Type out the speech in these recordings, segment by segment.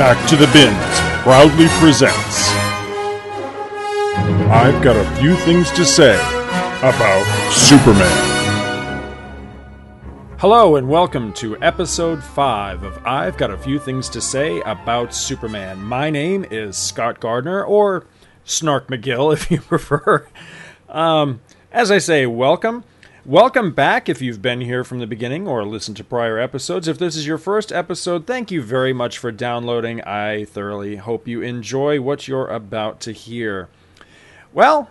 Back to the Bins proudly presents. I've got a few things to say about Superman. Hello and welcome to episode 5 of I've Got a Few Things to Say About Superman. My name is Scott Gardner, or Snark McGill if you prefer. Um, as I say, welcome. Welcome back if you've been here from the beginning or listened to prior episodes. If this is your first episode, thank you very much for downloading. I thoroughly hope you enjoy what you're about to hear. Well,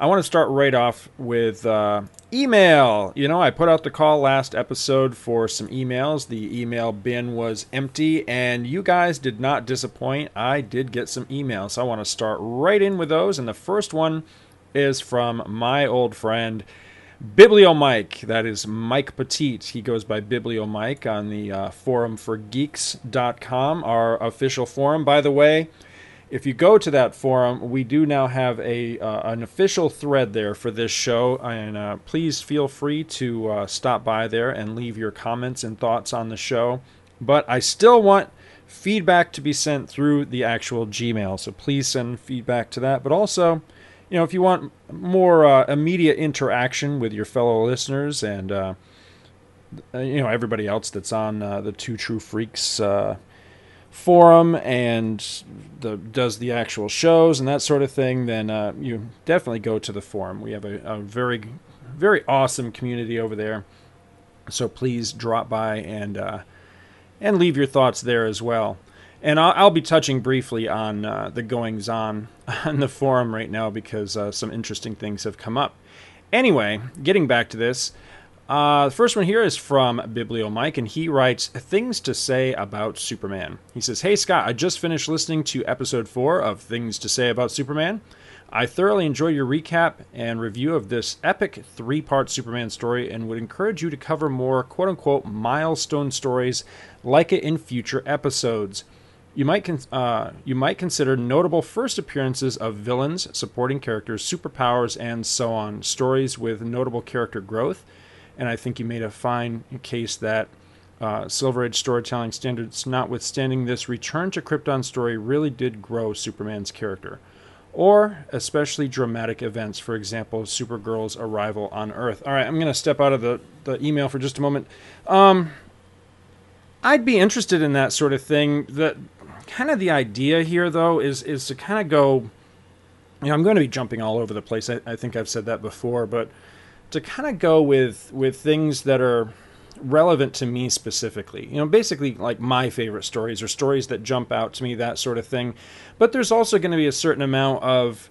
I want to start right off with uh, email. You know, I put out the call last episode for some emails. The email bin was empty, and you guys did not disappoint. I did get some emails. So I want to start right in with those. And the first one is from my old friend. Biblio Mike, that is Mike Petit. He goes by Biblio Mike on the uh, forumforgeeks.com, our official forum. By the way, if you go to that forum, we do now have a uh, an official thread there for this show, and uh, please feel free to uh, stop by there and leave your comments and thoughts on the show. But I still want feedback to be sent through the actual Gmail, so please send feedback to that. But also you know, if you want more uh, immediate interaction with your fellow listeners and uh, uh, you know everybody else that's on uh, the Two True Freaks uh, forum and the does the actual shows and that sort of thing, then uh, you definitely go to the forum. We have a, a very very awesome community over there, so please drop by and and leave your thoughts there as well. And I'll, I'll, be touching briefly on uh, the goings on on the forum right now because uh, some interesting things have come up. Anyway, getting back to this, uh, the first one here is from Biblio Mike, and he writes things to say about Superman. He says, "Hey Scott, I just finished listening to episode four of Things to Say About Superman. I thoroughly enjoy your recap and review of this epic three-part Superman story, and would encourage you to cover more quote-unquote milestone stories like it in future episodes." You might con- uh, you might consider notable first appearances of villains, supporting characters, superpowers, and so on. Stories with notable character growth, and I think you made a fine case that uh, Silver Age storytelling standards, notwithstanding this return to Krypton story, really did grow Superman's character. Or especially dramatic events, for example, Supergirl's arrival on Earth. All right, I'm going to step out of the, the email for just a moment. Um, I'd be interested in that sort of thing. That kind of the idea here, though, is is to kind of go. You know, I'm going to be jumping all over the place. I, I think I've said that before, but to kind of go with with things that are relevant to me specifically. You know, basically like my favorite stories or stories that jump out to me, that sort of thing. But there's also going to be a certain amount of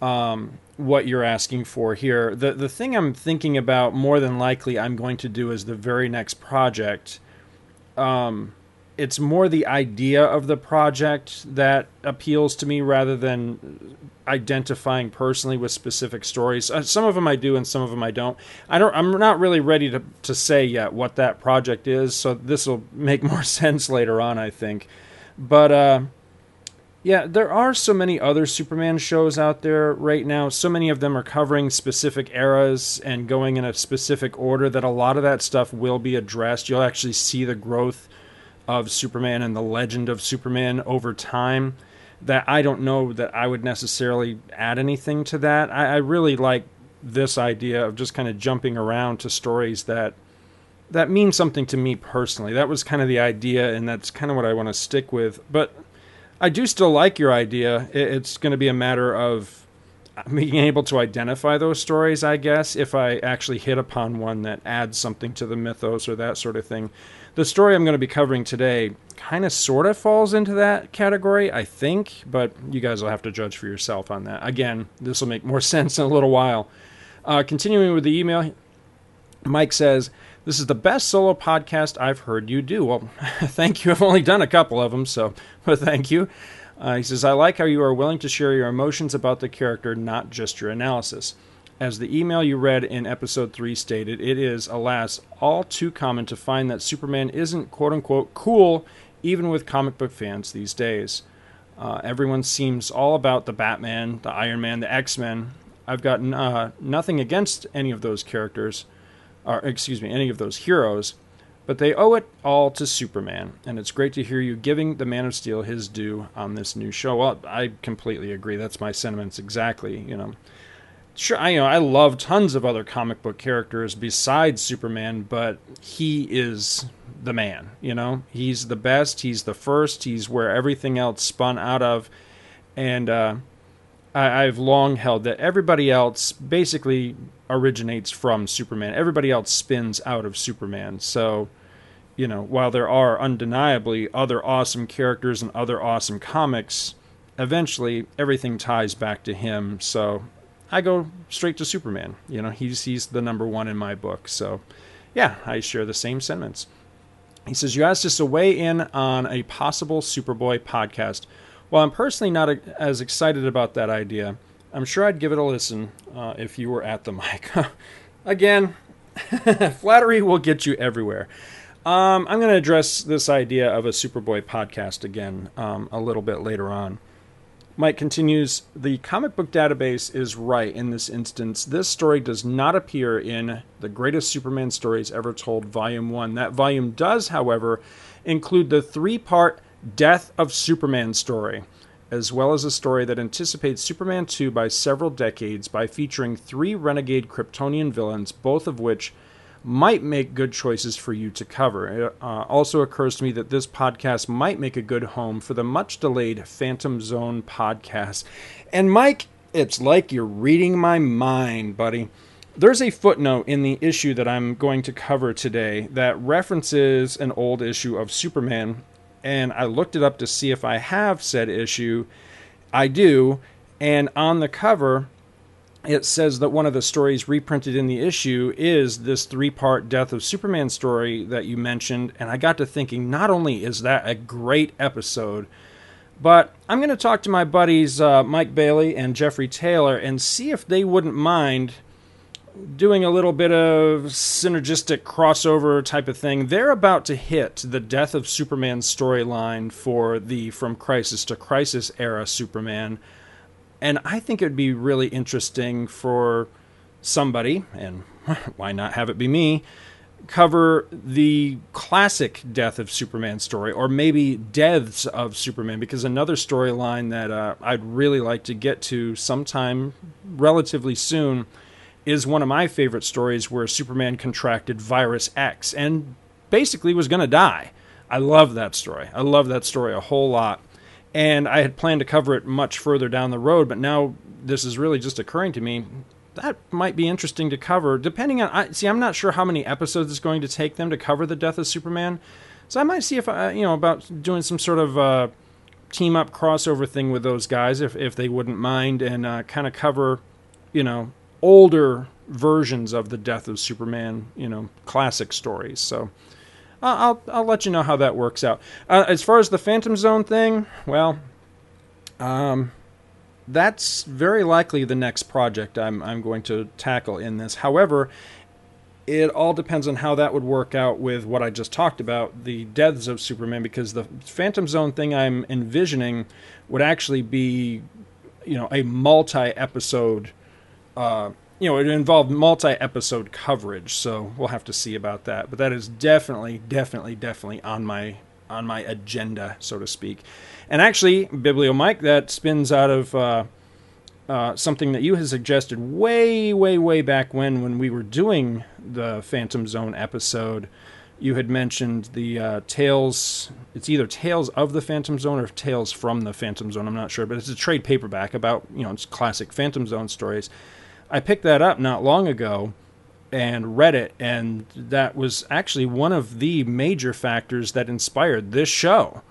um, what you're asking for here. The the thing I'm thinking about more than likely I'm going to do is the very next project. Um, it's more the idea of the project that appeals to me rather than identifying personally with specific stories. Uh, some of them I do, and some of them I don't. I don't. I'm not really ready to to say yet what that project is. So this will make more sense later on, I think. But uh, yeah, there are so many other Superman shows out there right now. So many of them are covering specific eras and going in a specific order that a lot of that stuff will be addressed. You'll actually see the growth of Superman and the legend of Superman over time that I don't know that I would necessarily add anything to that. I, I really like this idea of just kind of jumping around to stories that that mean something to me personally. That was kind of the idea, and that's kind of what I want to stick with. But I do still like your idea. It's going to be a matter of uh, being able to identify those stories, I guess, if I actually hit upon one that adds something to the mythos or that sort of thing the story I'm going to be covering today kind of sort of falls into that category, I think, but you guys will have to judge for yourself on that. Again, this will make more sense in a little while. Uh, continuing with the email, Mike says, This is the best solo podcast I've heard you do. Well, thank you. I've only done a couple of them, so, but thank you. Uh, he says, I like how you are willing to share your emotions about the character, not just your analysis. As the email you read in episode 3 stated, it is, alas, all too common to find that Superman isn't quote unquote cool even with comic book fans these days. Uh, everyone seems all about the Batman, the Iron Man, the X Men. I've got uh, nothing against any of those characters, or excuse me, any of those heroes. But they owe it all to Superman, and it's great to hear you giving the Man of Steel his due on this new show. Well, I completely agree. That's my sentiments exactly. You know, sure, I you know I love tons of other comic book characters besides Superman, but he is the man. You know, he's the best. He's the first. He's where everything else spun out of, and uh, I, I've long held that everybody else basically originates from Superman. Everybody else spins out of Superman. So you know, while there are undeniably other awesome characters and other awesome comics, eventually everything ties back to him. So I go straight to Superman. You know, he's he's the number one in my book. So yeah, I share the same sentiments. He says, You asked us to weigh in on a possible Superboy podcast. Well, I'm personally not a, as excited about that idea, I'm sure I'd give it a listen uh, if you were at the mic. Again, flattery will get you everywhere. Um, I'm going to address this idea of a Superboy podcast again um, a little bit later on. Mike continues The comic book database is right in this instance. This story does not appear in the greatest Superman stories ever told, Volume 1. That volume does, however, include the three part Death of Superman story, as well as a story that anticipates Superman 2 by several decades by featuring three renegade Kryptonian villains, both of which might make good choices for you to cover. It uh, also occurs to me that this podcast might make a good home for the much delayed Phantom Zone podcast. And Mike, it's like you're reading my mind, buddy. There's a footnote in the issue that I'm going to cover today that references an old issue of Superman, and I looked it up to see if I have said issue. I do, and on the cover, it says that one of the stories reprinted in the issue is this three part Death of Superman story that you mentioned. And I got to thinking, not only is that a great episode, but I'm going to talk to my buddies uh, Mike Bailey and Jeffrey Taylor and see if they wouldn't mind doing a little bit of synergistic crossover type of thing. They're about to hit the Death of Superman storyline for the From Crisis to Crisis era Superman and I think it would be really interesting for somebody, and why not have it be me, cover the classic Death of Superman story, or maybe Deaths of Superman, because another storyline that uh, I'd really like to get to sometime relatively soon is one of my favorite stories where Superman contracted Virus X and basically was going to die. I love that story. I love that story a whole lot and I had planned to cover it much further down the road, but now this is really just occurring to me. That might be interesting to cover, depending on. I, see, I'm not sure how many episodes it's going to take them to cover the death of Superman, so I might see if I, you know, about doing some sort of uh, team up crossover thing with those guys, if if they wouldn't mind, and uh, kind of cover, you know, older versions of the death of Superman, you know, classic stories. So I'll I'll let you know how that works out. Uh, as far as the Phantom Zone thing, well, um, that's very likely the next project I'm I'm going to tackle in this. However, it all depends on how that would work out with what I just talked about, the deaths of Superman, because the Phantom Zone thing I'm envisioning would actually be, you know, a multi-episode uh, you know, it involved multi-episode coverage, so we'll have to see about that. But that is definitely, definitely, definitely on my on my agenda, so to speak. And actually, Biblio Mike, that spins out of uh, uh, something that you had suggested way, way, way back when, when we were doing the Phantom Zone episode. You had mentioned the uh, Tales. It's either Tales of the Phantom Zone or Tales from the Phantom Zone. I'm not sure, but it's a trade paperback about you know it's classic Phantom Zone stories I picked that up not long ago and read it, and that was actually one of the major factors that inspired this show.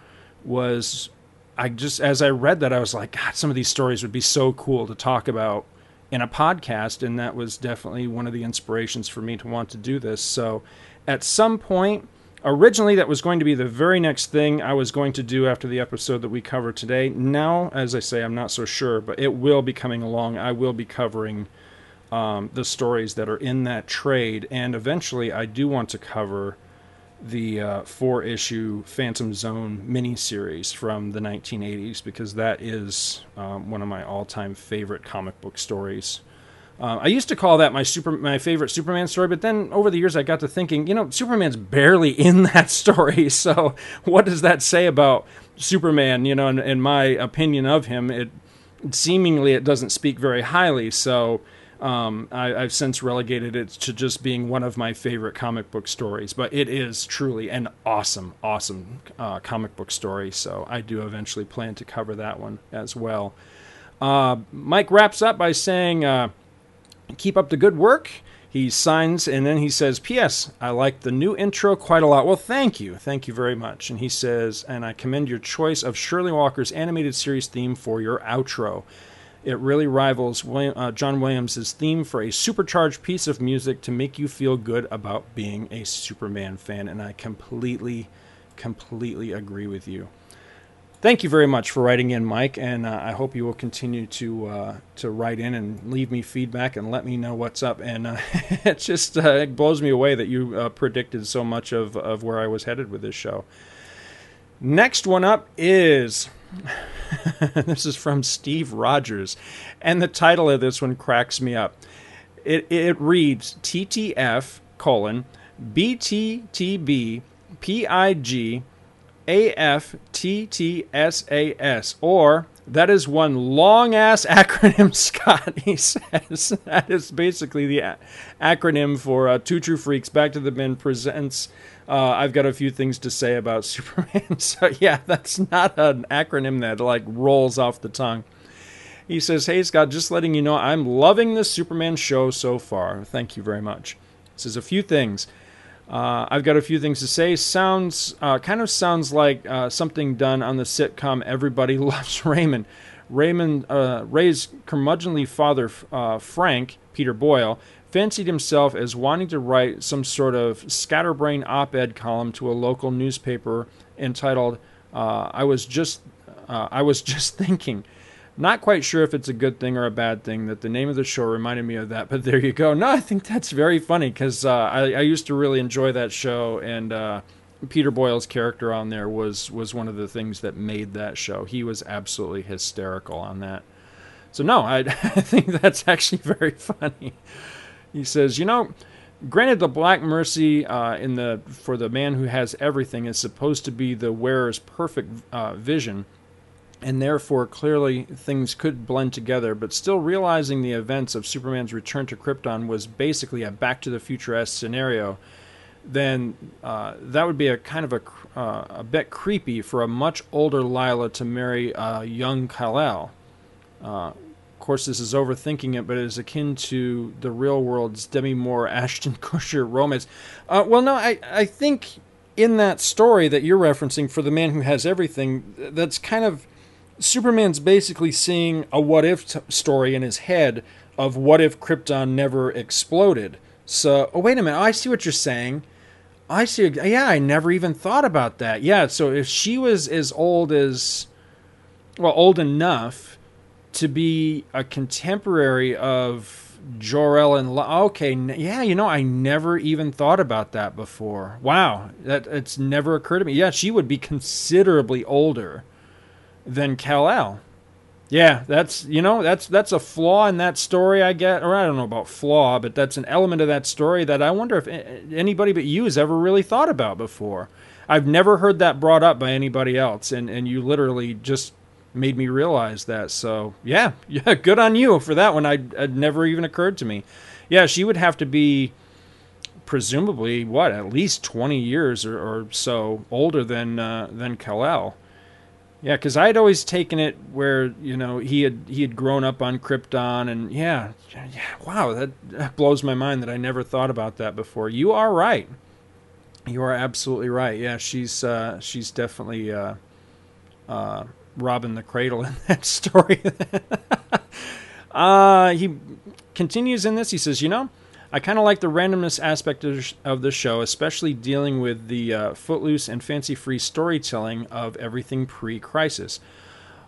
Was I just as I read that I was like, God, some of these stories would be so cool to talk about in a podcast, and that was definitely one of the inspirations for me to want to do this. So, at some point, originally that was going to be the very next thing I was going to do after the episode that we cover today. Now, as I say, I'm not so sure, but it will be coming along. I will be covering um, the stories that are in that trade, and eventually I do want to cover the uh, four issue Phantom Zone miniseries from the 1980s because that is um, one of my all time favorite comic book stories. Uh, I used to call that my super my favorite Superman story, but then over the years I got to thinking, you know, Superman's barely in that story. So what does that say about Superman? You know, in, in my opinion of him, it seemingly it doesn't speak very highly. So um, I, have since relegated it to just being one of my favorite comic book stories, but it is truly an awesome, awesome uh, comic book story. So I do eventually plan to cover that one as well. Uh, Mike wraps up by saying, uh, "Keep up the good work." He signs and then he says, P.S. I like the new intro quite a lot. Well, thank you. Thank you very much. And he says, And I commend your choice of Shirley Walker's animated series theme for your outro. It really rivals William, uh, John Williams' theme for a supercharged piece of music to make you feel good about being a Superman fan. And I completely, completely agree with you. Thank you very much for writing in, Mike, and uh, I hope you will continue to uh, to write in and leave me feedback and let me know what's up. And uh, it just uh, it blows me away that you uh, predicted so much of, of where I was headed with this show. Next one up is this is from Steve Rogers, and the title of this one cracks me up. It it reads TTF colon BTTB PIG AFTTSAS, or that is one long ass acronym, Scott. He says that is basically the acronym for uh, Two True Freaks Back to the Bin presents. Uh, I've got a few things to say about Superman. So, yeah, that's not an acronym that like rolls off the tongue. He says, Hey, Scott, just letting you know I'm loving the Superman show so far. Thank you very much. He says a few things. Uh, I've got a few things to say. Sounds uh, kind of sounds like uh, something done on the sitcom Everybody Loves Raymond. Raymond uh, Ray's curmudgeonly father, uh, Frank Peter Boyle, fancied himself as wanting to write some sort of scatterbrain op-ed column to a local newspaper entitled uh, "I was just I was just thinking." Not quite sure if it's a good thing or a bad thing that the name of the show reminded me of that, but there you go. No, I think that's very funny because uh, I, I, used to really enjoy that show, and uh, Peter Boyle's character on there was was one of the things that made that show. He was absolutely hysterical on that. So no, I, I think that's actually very funny. He says, you know, granted the black mercy uh, in the for the man who has everything is supposed to be the wearer's perfect uh, vision and therefore clearly things could blend together, but still realizing the events of Superman's return to Krypton was basically a Back to the Future esque scenario, then uh, that would be a kind of a, uh, a bit creepy for a much older Lyla to marry a young Kal-El. Uh, course, this is overthinking it, but it is akin to the real world's Demi Moore Ashton Kutcher romance. Uh, well, no, I, I think in that story that you're referencing for the man who has everything, that's kind of Superman's basically seeing a what if t- story in his head of what if Krypton never exploded. So, oh, wait a minute. I see what you're saying. I see. Yeah, I never even thought about that. Yeah, so if she was as old as, well, old enough to be a contemporary of Jor-El and La- okay, yeah, you know, I never even thought about that before. Wow, that it's never occurred to me. Yeah, she would be considerably older than Kal-El. Yeah, that's you know that's that's a flaw in that story I get, or I don't know about flaw, but that's an element of that story that I wonder if anybody but you has ever really thought about before. I've never heard that brought up by anybody else, and and you literally just made me realize that. So yeah, yeah, good on you for that one. I it never even occurred to me. Yeah, she would have to be presumably what at least twenty years or, or so older than uh, than Kal-El. Yeah, because I had always taken it where you know he had he had grown up on Krypton, and yeah, yeah, wow, that, that blows my mind that I never thought about that before. You are right. You are absolutely right. Yeah, she's uh, she's definitely uh, uh, robbing the cradle in that story. uh, he continues in this. He says, you know, I kind of like the randomness aspect of the show, especially dealing with the uh, footloose and fancy free storytelling of everything pre crisis.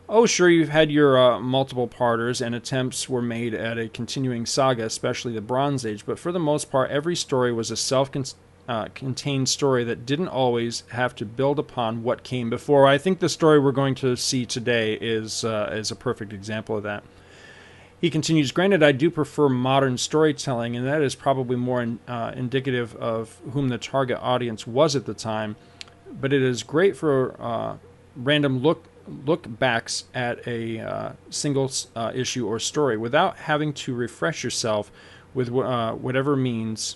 Oh, sure, you've had your uh, multiple parters, and attempts were made at a continuing saga, especially the Bronze Age, but for the most part, every story was a self uh, contained story that didn't always have to build upon what came before. I think the story we're going to see today is, uh, is a perfect example of that. He continues, granted, I do prefer modern storytelling, and that is probably more in, uh, indicative of whom the target audience was at the time, but it is great for uh, random look look backs at a uh, single uh, issue or story without having to refresh yourself with uh, whatever means.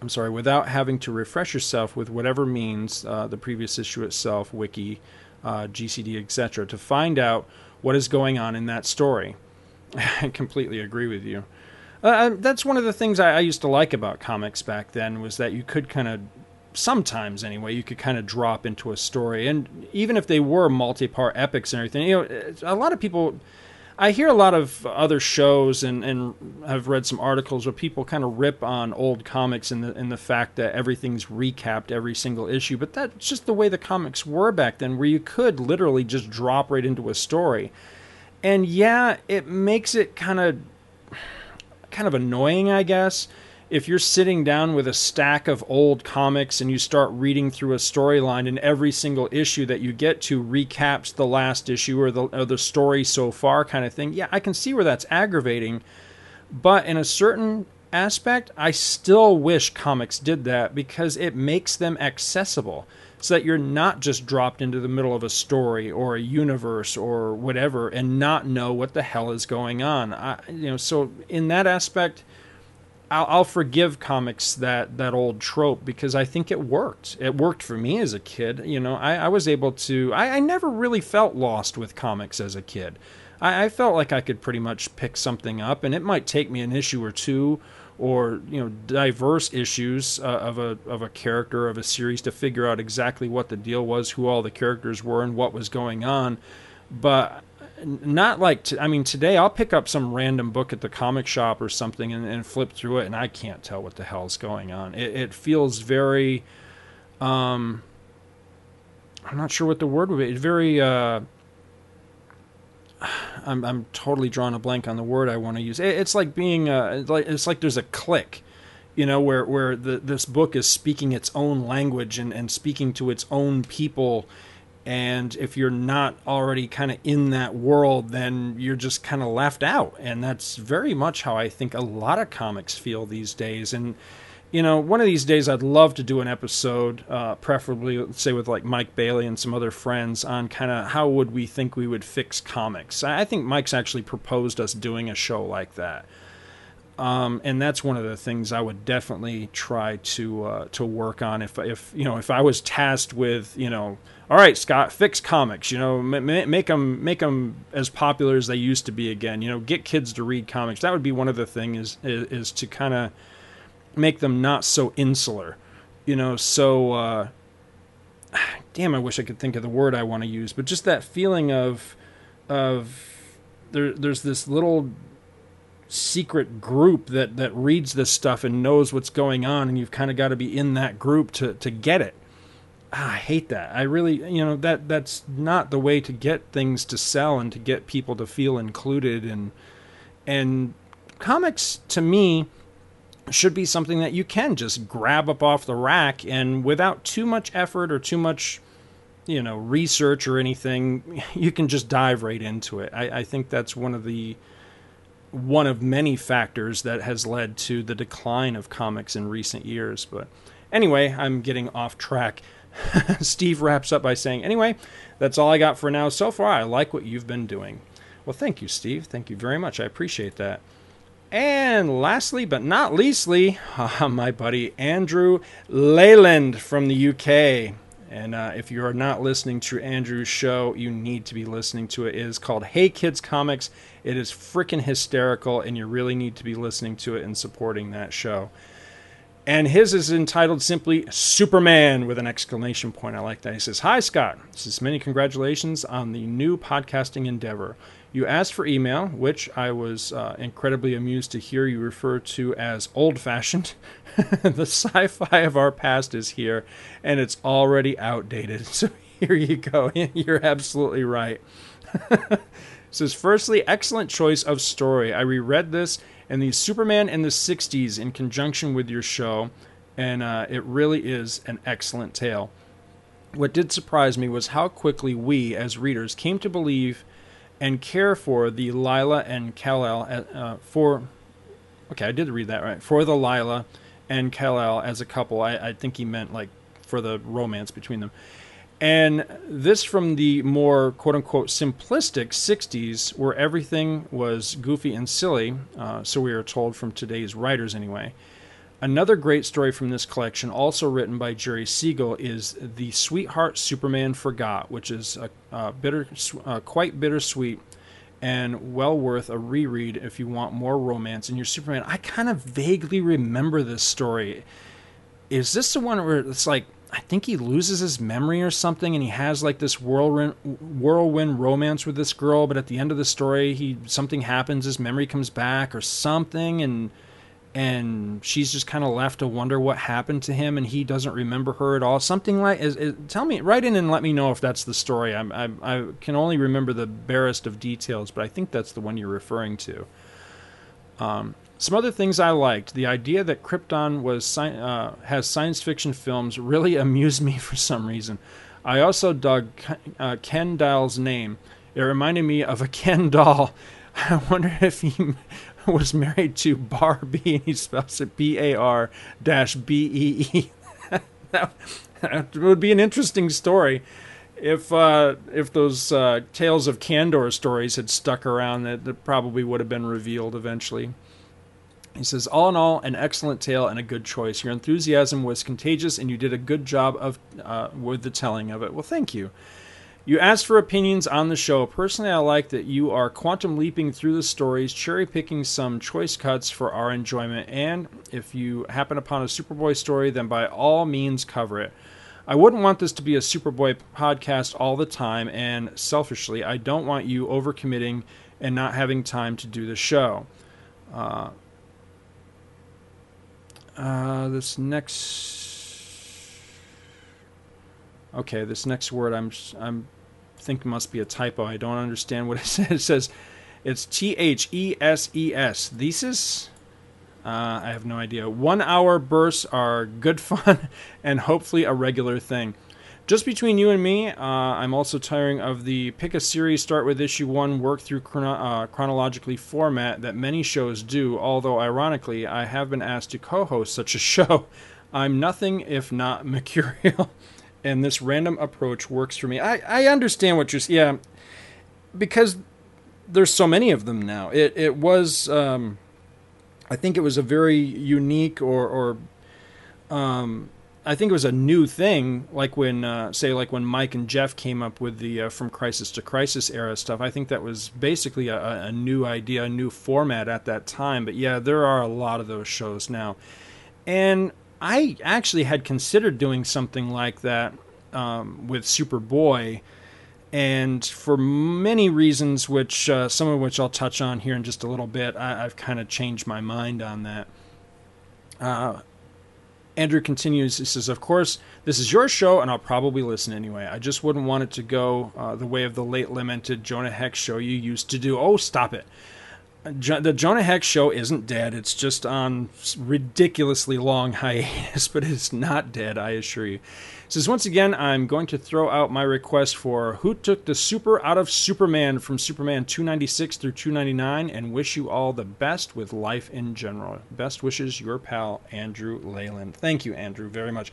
I'm sorry, without having to refresh yourself with whatever means uh, the previous issue itself, wiki, uh, GCD, etc., to find out what is going on in that story. I completely agree with you. Uh, that's one of the things I, I used to like about comics back then was that you could kind of sometimes anyway you could kind of drop into a story and even if they were multi-part epics and everything you know a lot of people i hear a lot of other shows and and i've read some articles where people kind of rip on old comics and the in the fact that everything's recapped every single issue but that's just the way the comics were back then where you could literally just drop right into a story. And yeah it makes it kind of kind of annoying i guess if you're sitting down with a stack of old comics and you start reading through a storyline and every single issue that you get to recaps the last issue or the or the story so far kind of thing yeah i can see where that's aggravating. But in a certain aspect i still wish comics did that because it makes them accessible so that you're not just dropped into the middle of a story or a universe or whatever and not know what the hell is going on. I, you know so in that aspect I'll, I'll, forgive comics that that old trope because I think it worked. It worked for me as a kid. You know, I, I was able to. I, I, never really felt lost with comics as a kid. I, I, felt like I could pretty much pick something up, and it might take me an issue or two, or you know, diverse issues uh, of a of a character of a series to figure out exactly what the deal was, who all the characters were, and what was going on. But not like I mean today I'll pick up some random book at the comic shop or something and, and flip through it and I can't tell what the hell's going on. It, it feels very, um, I'm not sure what the word would be. It's very. Uh, I'm I'm totally drawing a blank on the word I want to use. It, it's like being uh, like it's like there's a click, you know, where where the, this book is speaking its own language and, and speaking to its own people and if you're not already kind of in that world then you're just kind of left out. And that's very much how i think a lot of comics feel these days. And you know one of these days i'd love to do an episode uh, preferably say with like mike bailey and some other friends on kind of how would we think we would fix comics. I think mike's actually proposed us doing a show like that. Um, and that's one of the things I would definitely try to uh, to work on if if you know if I was tasked with you know all right, Scott, fix comics. You know, make them make them as popular as they used to be again. You know, get kids to read comics. That would be one of the things is, is, to kind of make them not so insular. You know, so uh, damn, I wish I could think of the word I want to use, but just that feeling of of there, there's this little secret group that that reads this stuff and knows what's going on, and you've kind of got to be in that group to to get it ah, I hate that. I really, you know, that that's not the way to get things to sell and to get people to feel included and and comics to me should be something that you can just grab up off the rack and without too much effort or too much you know research or anything you can just dive right into it. I, I think that's one of the one of many factors that has led to the decline of comics in recent years. But anyway i'm getting off track Steve wraps up by saying, Anyway, that's all I got for now. So far, I like what you've been doing. Well, thank you, Steve. Thank you very much. I appreciate that. And lastly, but not leastly, my buddy Andrew Leyland from the UK. And uh, if you are not listening to Andrew's show, you need to be listening to it. It is called Hey Kids Comics. It is freaking hysterical, and you really need to be listening to it and supporting that show. And his is entitled simply Superman with an exclamation point. I like that. He says, Hi, Scott. This is many congratulations on the new podcasting endeavor. You asked for email, which I was uh, incredibly amused to hear you refer to as old fashioned. the sci fi of our past is here, and it's already outdated. So here you go. You're absolutely right. says, Firstly, excellent choice of story. I reread this and the Superman in the 60s in conjunction with your show, and uh, it really is an excellent tale. What did surprise me was how quickly we, as readers, came to believe and care for the Lyla and Kal-El uh, for. Okay, I did read that right. For the Lyla and Kal-El as a couple. I, I think he meant like for the romance between them. And this from the more quote unquote simplistic 60s, where everything was goofy and silly, uh, so we are told from today's writers anyway. Another great story from this collection, also written by Jerry Siegel, is The Sweetheart Superman Forgot, which is a, a bitter, quite bittersweet and well worth a reread if you want more romance in your Superman. I kind of vaguely remember this story. Is this the one where it's like I think he loses his memory or something, and he has like this whirlwind whirlwind romance with this girl, but at the end of the story, he something happens, his memory comes back or something, and and she's just kind of left to wonder what happened to him and he doesn't remember her at all. Something like is, is, tell me write in and let me know if that's the story. I'm, I, I can only remember the barest of details but i think that's the one you're referring to. Um, some other things i liked the idea that krypton was uh, has science fiction films really amused me for some reason i also dug uh, ken dial's name it reminded me of a ken doll I wonder if he was married to Barbie, and he spells it B A R dash B E E. That would be an interesting story if uh, if those uh, tales of Kandor stories had stuck around. That, that probably would have been revealed eventually. He says, all in all, an excellent tale and a good choice. Your enthusiasm was contagious, and you did a good job of uh, with the telling of it. Well, thank you. You asked for opinions on the show. Personally, I like that you are quantum leaping through the stories, cherry picking some choice cuts for our enjoyment, and if you happen upon a Superboy story, then by all means cover it. I wouldn't want this to be a Superboy podcast all the time, and selfishly, I don't want you overcommitting and not having time to do the show. Uh, uh, this next Okay, this next word I'm I'm think must be a typo. I don't understand what it says. It says it's T H E S E S. Thesis. Uh, I have no idea. One hour bursts are good fun and hopefully a regular thing. Just between you and me, uh, I'm also tiring of the pick a series, start with issue one, work through chrono- uh, chronologically format that many shows do. Although, ironically, I have been asked to co host such a show. I'm nothing if not mercurial and this random approach works for me. I, I understand what you're yeah, because there's so many of them now. It it was um, I think it was a very unique or or um, I think it was a new thing, like when uh, say like when Mike and Jeff came up with the uh, from crisis to crisis era stuff. I think that was basically a, a new idea, a new format at that time. But yeah, there are a lot of those shows now, and I actually had considered doing something like that um, with Superboy, and for many reasons, which uh, some of which I'll touch on here in just a little bit, I, have kind of changed my mind on that. Andrew continues. He says, "Of course, this is your show, and I'll probably listen anyway. I just wouldn't want it to go uh, the way of the late lamented Jonah Hex show you used to do. Oh, stop it! the Jonah Hex show isn't dead. It's just on ridiculously long hiatus, but it's not dead, I assure you. Says once again, I'm going to throw out my request for who took the super out of Superman from Superman 296 through 299, and wish you all the best with life in general. Best wishes, your pal Andrew Leyland. Thank you, Andrew, very much.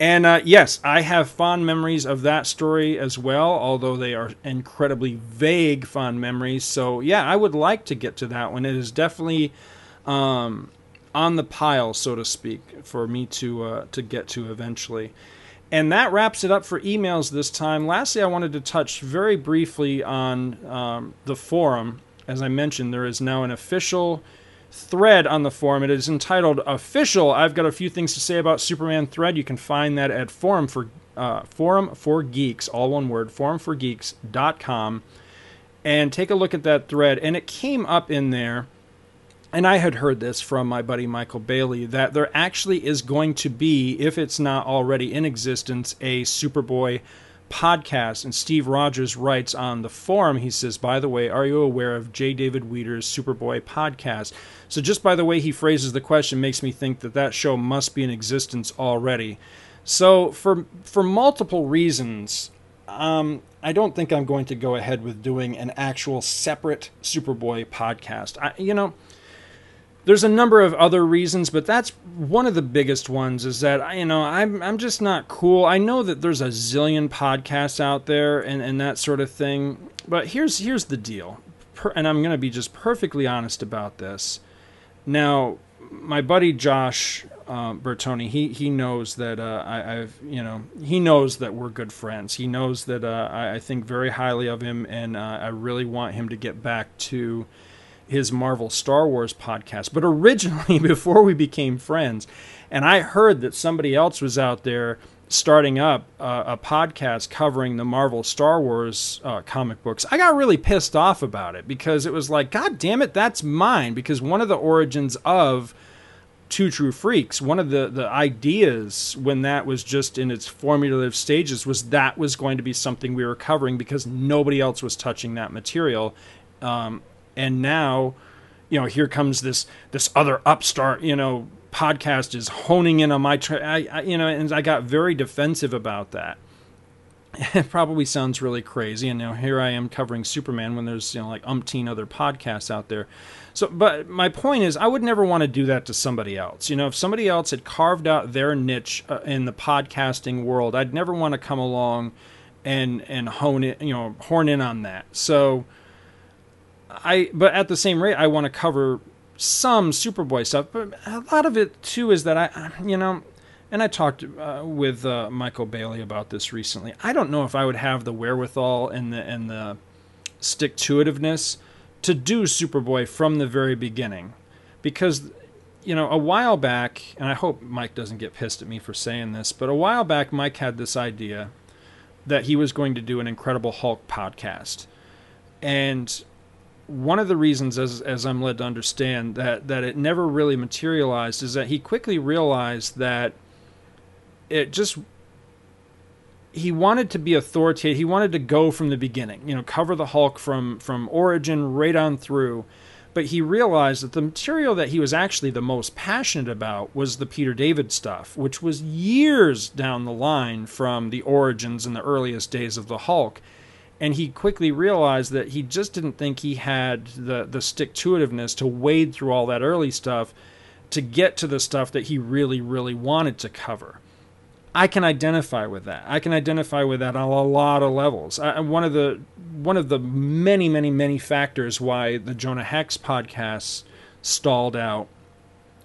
And uh, yes, I have fond memories of that story as well, although they are incredibly vague fond memories. So yeah, I would like to get to that one. It is definitely. Um, on the pile, so to speak, for me to uh, to get to eventually. And that wraps it up for emails this time. Lastly, I wanted to touch very briefly on um, the forum. As I mentioned, there is now an official thread on the forum. It is entitled "Official." I've got a few things to say about Superman thread. You can find that at forum for uh, forum for geeks, all one word, forumforgeeks.com, and take a look at that thread. And it came up in there and I had heard this from my buddy Michael Bailey that there actually is going to be, if it's not already in existence, a Superboy podcast. And Steve Rogers writes on the forum, he says, By the way, are you aware of J. David Weeder's Superboy podcast? So, just by the way he phrases the question, makes me think that that show must be in existence already. So, for, for multiple reasons, um, I don't think I'm going to go ahead with doing an actual separate Superboy podcast. I, you know, there's a number of other reasons, but that's one of the biggest ones. Is that you know I'm I'm just not cool. I know that there's a zillion podcasts out there and and that sort of thing, but here's here's the deal, per, and I'm going to be just perfectly honest about this. Now, my buddy Josh uh, Bertoni, he he knows that uh, I, have you know he knows that we're good friends. He knows that uh, I, I, think very highly of him, and uh, I really want him to get back to his Marvel Star Wars podcast. But originally, before we became friends, and I heard that somebody else was out there starting up uh, a podcast covering the Marvel Star Wars uh, comic books, I got really pissed off about it because it was like, God damn it, that's mine. Because one of the origins of Two True Freaks, one of the, the ideas when that was just in its formulative stages was that was going to be something we were covering because nobody else was touching that material. Um, and now, you know, here comes this this other upstart, you know, podcast is honing in on my, tra- I, I, you know, and I got very defensive about that. It probably sounds really crazy, and now here I am covering Superman when there's you know like umpteen other podcasts out there. So, but my point is, I would never want to do that to somebody else. You know, if somebody else had carved out their niche uh, in the podcasting world, I'd never want to come along and and hone it, you know, horn in on that. So, I but at the same rate, I want to cover some Superboy stuff, but a lot of it too is that I, you know, and I talked uh, with uh, Michael Bailey about this recently. I don't know if I would have the wherewithal and the and the stick to itiveness to do Superboy from the very beginning, because you know a while back, and I hope Mike doesn't get pissed at me for saying this, but a while back Mike had this idea that he was going to do an Incredible Hulk podcast, and one of the reasons, as as I'm led to understand, that that it never really materialized is that he quickly realized that it just he wanted to be authoritative. He wanted to go from the beginning, you know, cover the Hulk from from origin right on through. But he realized that the material that he was actually the most passionate about was the Peter David stuff, which was years down the line from the origins and the earliest days of the Hulk and he quickly realized that he just didn't think he had the the stick to itiveness to wade through all that early stuff to get to the stuff that he really really wanted to cover. I can identify with that. I can identify with that on a lot of levels. I, one of the one of the many many many factors why the Jonah Hex podcast stalled out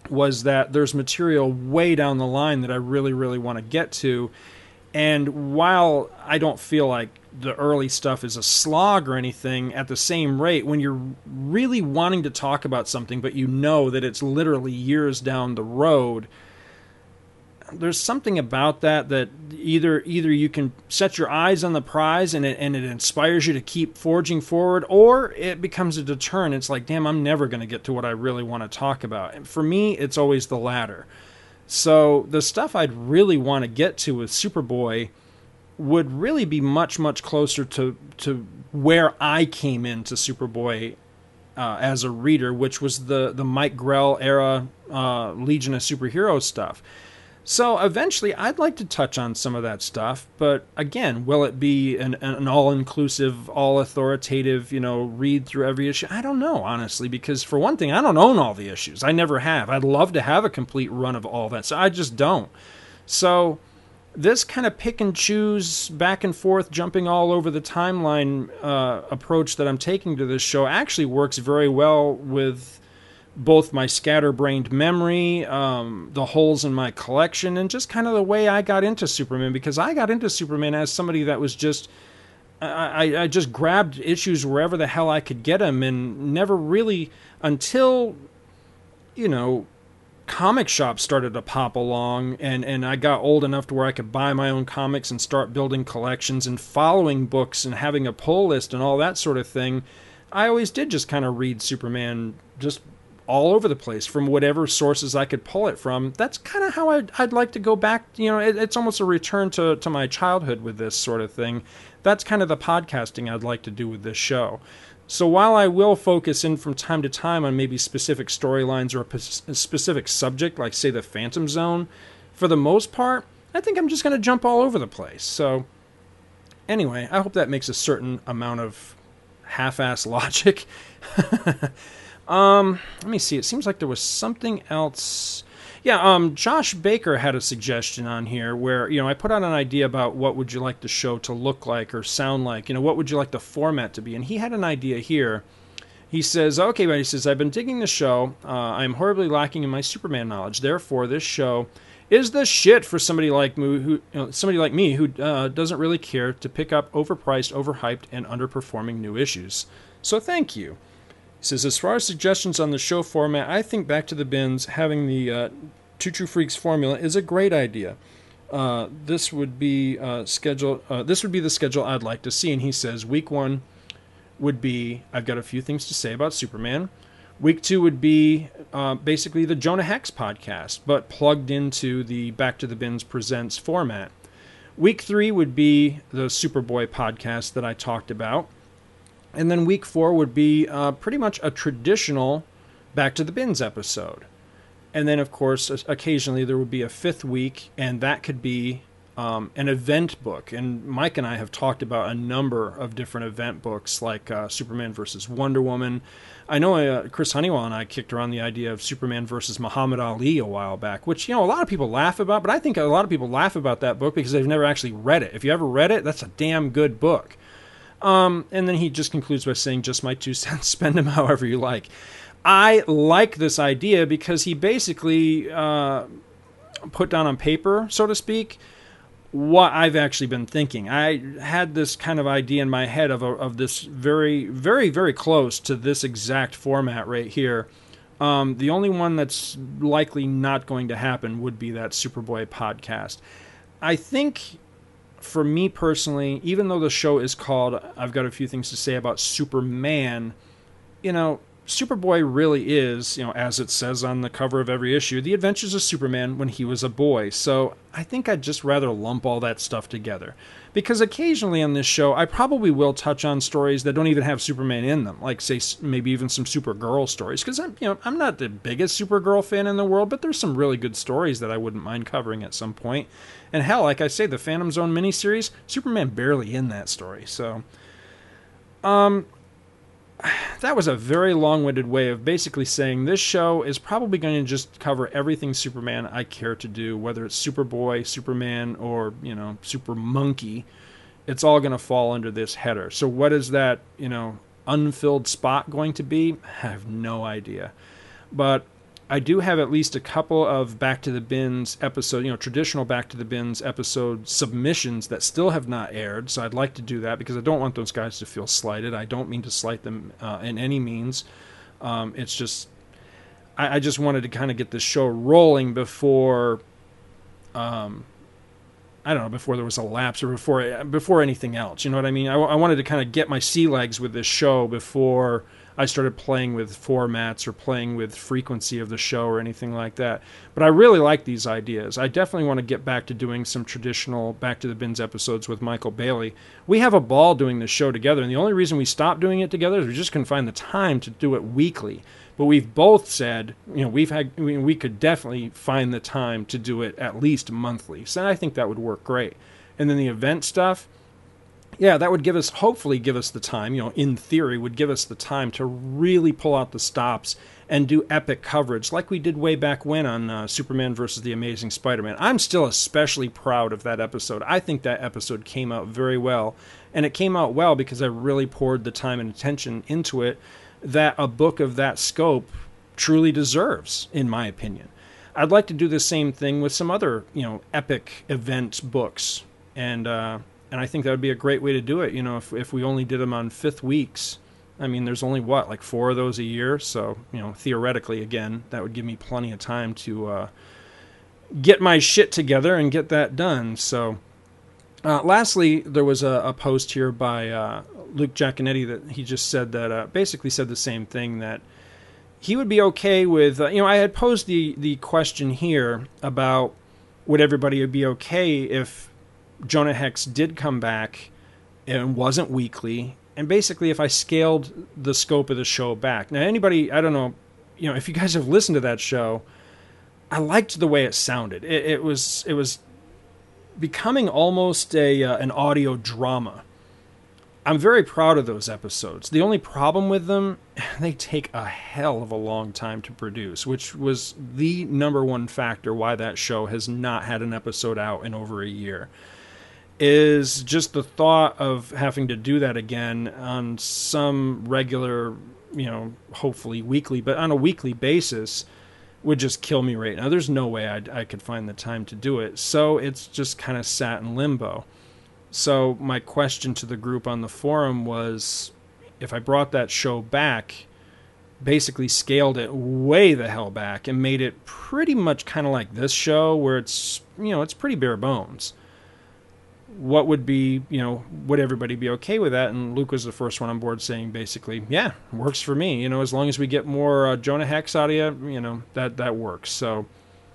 was that there's material way down the line that I really really want to get to and while I don't feel like the early stuff is a slog or anything at the same rate, when you're really wanting to talk about something, but you know that it's literally years down the road, there's something about that that either either you can set your eyes on the prize and it and it inspires you to keep forging forward, or it becomes a deterrent. It's like, damn, I'm never going to get to what I really want to talk about. And for me, it's always the latter. So the stuff I'd really want to get to with Superboy would really be much much closer to to where I came into Superboy uh, as a reader, which was the the Mike Grell era uh, Legion of Superheroes stuff. So eventually, I'd like to touch on some of that stuff, but again, will it be an, an all-inclusive, all-authoritative, you know, read through every issue? I don't know, honestly, because for one thing, I don't own all the issues. I never have. I'd love to have a complete run of all that, so I just don't. So this kind of pick and choose, back and forth, jumping all over the timeline uh, approach that I'm taking to this show actually works very well with both my scatterbrained memory, um, the holes in my collection, and just kind of the way I got into Superman. Because I got into Superman as somebody that was just. I, I just grabbed issues wherever the hell I could get them and never really until you know comic shops started to pop along and, and I got old enough to where I could buy my own comics and start building collections and following books and having a pull list and all that sort of thing. I always did just kind of read Superman just all over the place from whatever sources I could pull it from. That's kind of how I'd, I'd like to go back. You know, it, it's almost a return to, to my childhood with this sort of thing. That's kind of the podcasting I'd like to do with this show. So while I will focus in from time to time on maybe specific storylines or a, specific subject, like say the Phantom Zone, for the most part, I think I'm just going to jump all over the place. So anyway, I hope that makes a certain amount of half-ass logic. um, let me see. It seems like there was something else. Yeah, um, Josh Baker had a suggestion on here where you know I put out an idea about what would you like the show to look like or sound like. You know, what would you like the format to be? And he had an idea here. He says, "Okay, but he says I've been digging the show. Uh, I'm horribly lacking in my Superman knowledge. Therefore, this show." Is the shit for somebody like me who you know, somebody like me who uh, doesn't really care to pick up overpriced, overhyped, and underperforming new issues. So thank you. He says, as far as suggestions on the show format, I think Back to the Bins having the uh, Two True Freaks formula is a great idea. Uh, this would be uh, schedule. Uh, this would be the schedule I'd like to see. And he says, week one would be I've got a few things to say about Superman. Week two would be uh, basically the Jonah Hex podcast, but plugged into the Back to the Bins Presents format. Week three would be the Superboy podcast that I talked about. And then week four would be uh, pretty much a traditional Back to the Bins episode. And then, of course, occasionally there would be a fifth week, and that could be um, an event book. And Mike and I have talked about a number of different event books, like uh, Superman versus Wonder Woman. I know uh, Chris Honeywell and I kicked around the idea of Superman versus Muhammad Ali a while back, which you know a lot of people laugh about, but I think a lot of people laugh about that book because they've never actually read it. If you ever read it, that's a damn good book. Um, and then he just concludes by saying, "Just my two cents. Spend them however you like." I like this idea because he basically uh, put down on paper, so to speak, what I've actually been thinking. I had this kind of idea in my head of a, of this very, very, very close to this exact format right here. Um, the only one that's likely not going to happen would be that Superboy podcast. I think, for me personally, even though the show is called "I've got a few things to say about Superman," you know, Superboy really is, you know, as it says on the cover of every issue, the adventures of Superman when he was a boy. So I think I'd just rather lump all that stuff together. Because occasionally on this show, I probably will touch on stories that don't even have Superman in them, like say maybe even some Supergirl stories. Because I'm, you know, I'm not the biggest Supergirl fan in the world, but there's some really good stories that I wouldn't mind covering at some point. And hell, like I say, the Phantom Zone miniseries, Superman barely in that story. So, um, that was a very long-winded way of basically saying this show is probably going to just cover everything Superman I care to do, whether it's Superboy, Superman, or you know Super Monkey. It's all going to fall under this header. So what is that you know unfilled spot going to be? I have no idea, but I do have at least a couple of Back to the Bins episode, you know, traditional Back to the Bins episode submissions that still have not aired. So I'd like to do that because I don't want those guys to feel slighted. I don't mean to slight them uh, in any means. Um, it's just I, I, just wanted to kind of get this show rolling before, um, I don't know, before there was a lapse or before before anything else. You know what I mean? I, I wanted to kind of get my sea legs with this show before I started playing with formats or playing with frequency of the show or anything like that. But I really like these ideas. I definitely want to get back to doing some traditional Back to the Bins episodes with Michael Bailey. We have a ball doing this show together, and the only reason we stopped doing it together is we just couldn't find the time to do it weekly. But we've both said, you know, we've had we, we could definitely find the time to do it at least monthly. So I think that would work great. And then the event stuff, yeah, that would give us, hopefully, give us the time, you know, in theory, would give us the time to really pull out the stops and do epic coverage like we did way back when on uh, Superman versus the Amazing Spider Man. I'm still especially proud of that episode. I think that episode came out very well. And it came out well because I really poured the time and attention into it that a book of that scope truly deserves, in my opinion. I'd like to do the same thing with some other, you know, epic event books. And, uh, and I think that would be a great way to do it. You know, if if we only did them on fifth weeks, I mean, there's only what like four of those a year, so you know, theoretically, again, that would give me plenty of time to uh, get my shit together and get that done. So, uh, lastly, there was a, a post here by uh, Luke Giaconetti that he just said that uh, basically said the same thing that he would be okay with. Uh, you know, I had posed the the question here about would everybody be okay if Jonah Hex did come back and wasn't weekly. And basically, if I scaled the scope of the show back, now anybody, I don't know, you know, if you guys have listened to that show, I liked the way it sounded. It, it was, it was, becoming almost a uh, an audio drama. I'm very proud of those episodes. The only problem with them, they take a hell of a long time to produce, which was the number one factor why that show has not had an episode out in over a year. Is just the thought of having to do that again on some regular, you know, hopefully weekly, but on a weekly basis would just kill me right now. There's no way I'd, I could find the time to do it. So it's just kind of sat in limbo. So my question to the group on the forum was if I brought that show back, basically scaled it way the hell back and made it pretty much kind of like this show where it's, you know, it's pretty bare bones. What would be, you know, would everybody be okay with that? And Luke was the first one on board saying basically, yeah, works for me. You know, as long as we get more uh, Jonah Hex out of you, you know, that, that works. So,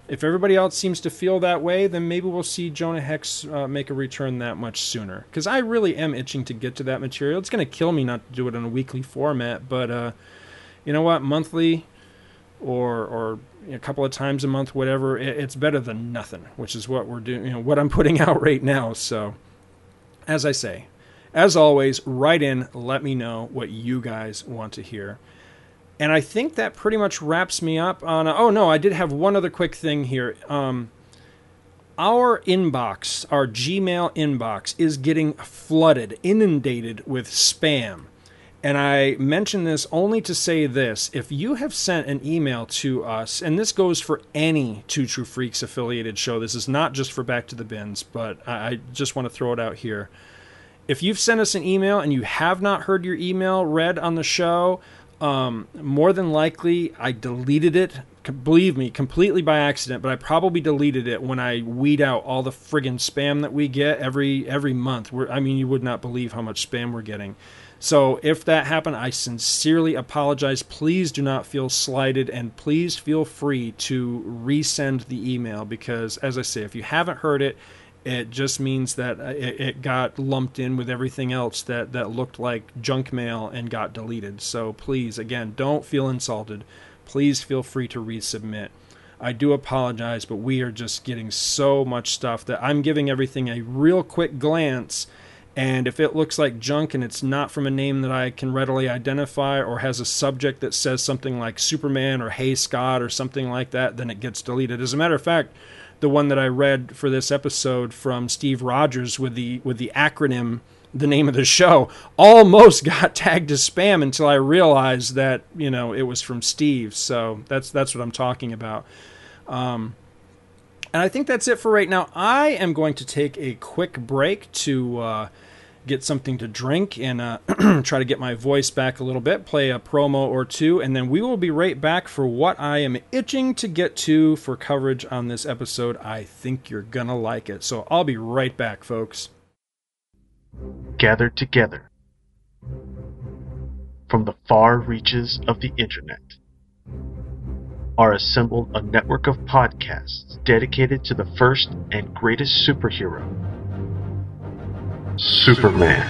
if everybody else seems to feel that way, then maybe we'll see Jonah Hex uh, make a return that much sooner. Because I really am itching to get to that material. It's going to kill me not to do it in a weekly format, but uh, you know what? Monthly or or a couple of times a month, whatever, it, it's better than nothing. Which is what we're doing. You know what I'm putting out right now. So, as I say, as always, write in. Let me know what you guys want to hear. And I think that pretty much wraps me up on. A, oh no, I did have one other quick thing here. Um, our inbox, our Gmail inbox, is getting flooded, inundated with spam. And I mention this only to say this if you have sent an email to us, and this goes for any Two True Freaks affiliated show, this is not just for Back to the Bins, but I just want to throw it out here. If you've sent us an email and you have not heard your email read on the show, um, more than likely, I deleted it. Believe me, completely by accident. But I probably deleted it when I weed out all the friggin' spam that we get every every month. We're, I mean, you would not believe how much spam we're getting. So if that happened, I sincerely apologize. Please do not feel slighted, and please feel free to resend the email because, as I say, if you haven't heard it, it just means that uh, it, it, got lumped in with everything else that, that looked like junk mail and got deleted. So please, again, don't feel insulted. Please feel free to resubmit. I do apologize, but we are just getting so much stuff that I'm giving everything a real quick glance. And if it looks like junk and it's not from a name that I can readily identify or has a subject that says something like Superman or Hey Scott or something like that, then it gets deleted. As a matter of fact, the one that I read for this episode from Steve Rogers with the with the acronym the name of the show almost got tagged as spam until I realized that you know it was from Steve. So that's that's what I'm talking about. Um, and I think that's it for right now. I am going to take a quick break to uh, get something to drink and uh, try to get my voice back a little bit, play a promo or two, and then we will be right back for what I am itching to get to for coverage on this episode. I think you're going to like it. So I'll be right back, folks. Gathered together from the far reaches of the internet are assembled a network of podcasts dedicated to the first and greatest superhero Superman.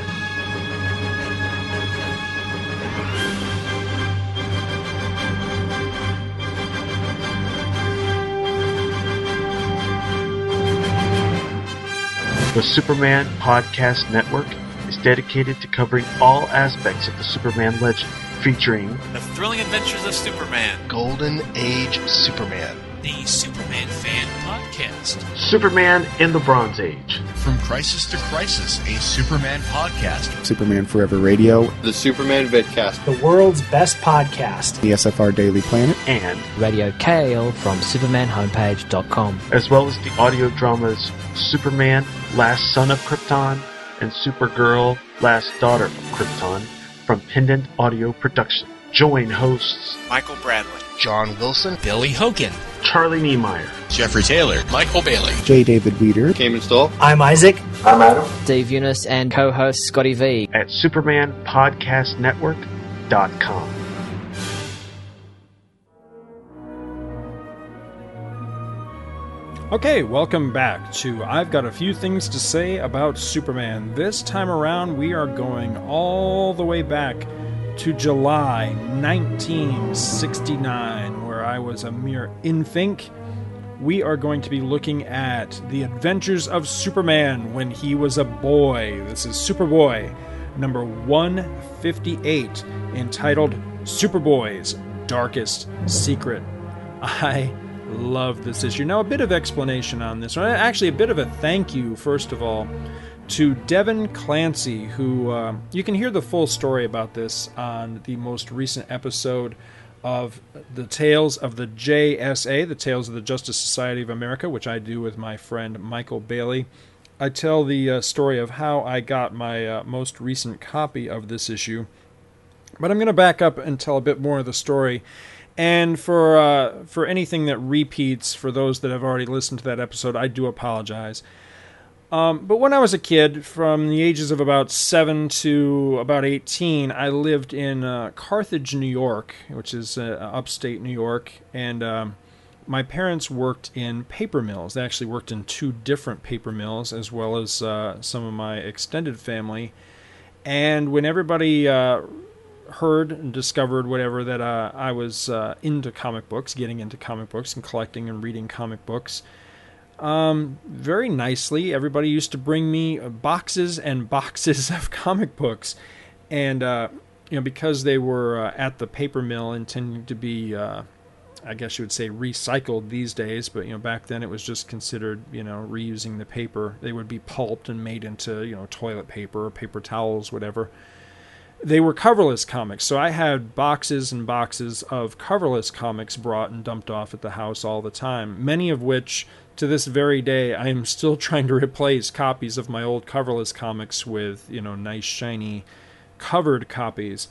The Superman Podcast Network is dedicated to covering all aspects of the Superman legend, featuring The Thrilling Adventures of Superman, Golden Age Superman, the Superman Fan Podcast, Superman in the Bronze Age, From Crisis to Crisis, a Superman podcast, Superman Forever Radio, The Superman Vidcast. the world's best podcast. the SFR Daily Planet, and Radio KL from SupermanHomepage.com. as well as the audio dramas Superman, Last Son of Krypton, and Supergirl, Last Daughter of Krypton from Pendant Audio Production. Join hosts Michael Bradley, John Wilson, Billy Hogan, Charlie Niemeyer, Jeffrey Taylor, Michael Bailey, J. David Weter, Cayman Stoll. I'm Isaac. I'm Adam. Dave Younis and co-host Scotty V. at SupermanPodcastNetwork.com. Okay, welcome back to I've Got a Few Things to Say About Superman. This time around, we are going all the way back to July 1969, where I was a mere infant we are going to be looking at the adventures of Superman when he was a boy. This is Superboy, number 158, entitled Superboy's Darkest Secret. I love this issue. Now, a bit of explanation on this one. Actually, a bit of a thank you, first of all, to Devin Clancy, who uh, you can hear the full story about this on the most recent episode of the Tales of the JSA, the Tales of the Justice Society of America, which I do with my friend Michael Bailey. I tell the uh, story of how I got my uh, most recent copy of this issue. But I'm going to back up and tell a bit more of the story. And for uh, for anything that repeats, for those that have already listened to that episode, I do apologize. Um, but when I was a kid, from the ages of about 7 to about 18, I lived in uh, Carthage, New York, which is uh, upstate New York. And um, my parents worked in paper mills. They actually worked in two different paper mills, as well as uh, some of my extended family. And when everybody uh, heard and discovered whatever that uh, I was uh, into comic books, getting into comic books and collecting and reading comic books, um, very nicely. Everybody used to bring me boxes and boxes of comic books, and uh, you know because they were uh, at the paper mill, intending to be, uh, I guess you would say, recycled these days. But you know back then it was just considered you know reusing the paper. They would be pulped and made into you know toilet paper or paper towels, whatever. They were coverless comics, so I had boxes and boxes of coverless comics brought and dumped off at the house all the time. Many of which to this very day, I am still trying to replace copies of my old coverless comics with, you know, nice, shiny covered copies.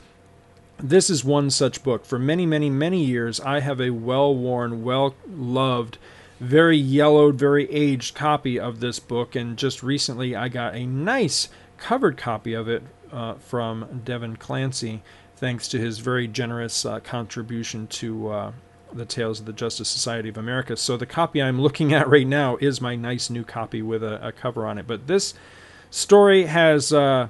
This is one such book. For many, many, many years, I have a well worn, well loved, very yellowed, very aged copy of this book, and just recently I got a nice covered copy of it uh, from Devin Clancy, thanks to his very generous uh, contribution to uh, the Tales of the Justice Society of America. So the copy I'm looking at right now is my nice new copy with a, a cover on it. But this story has uh,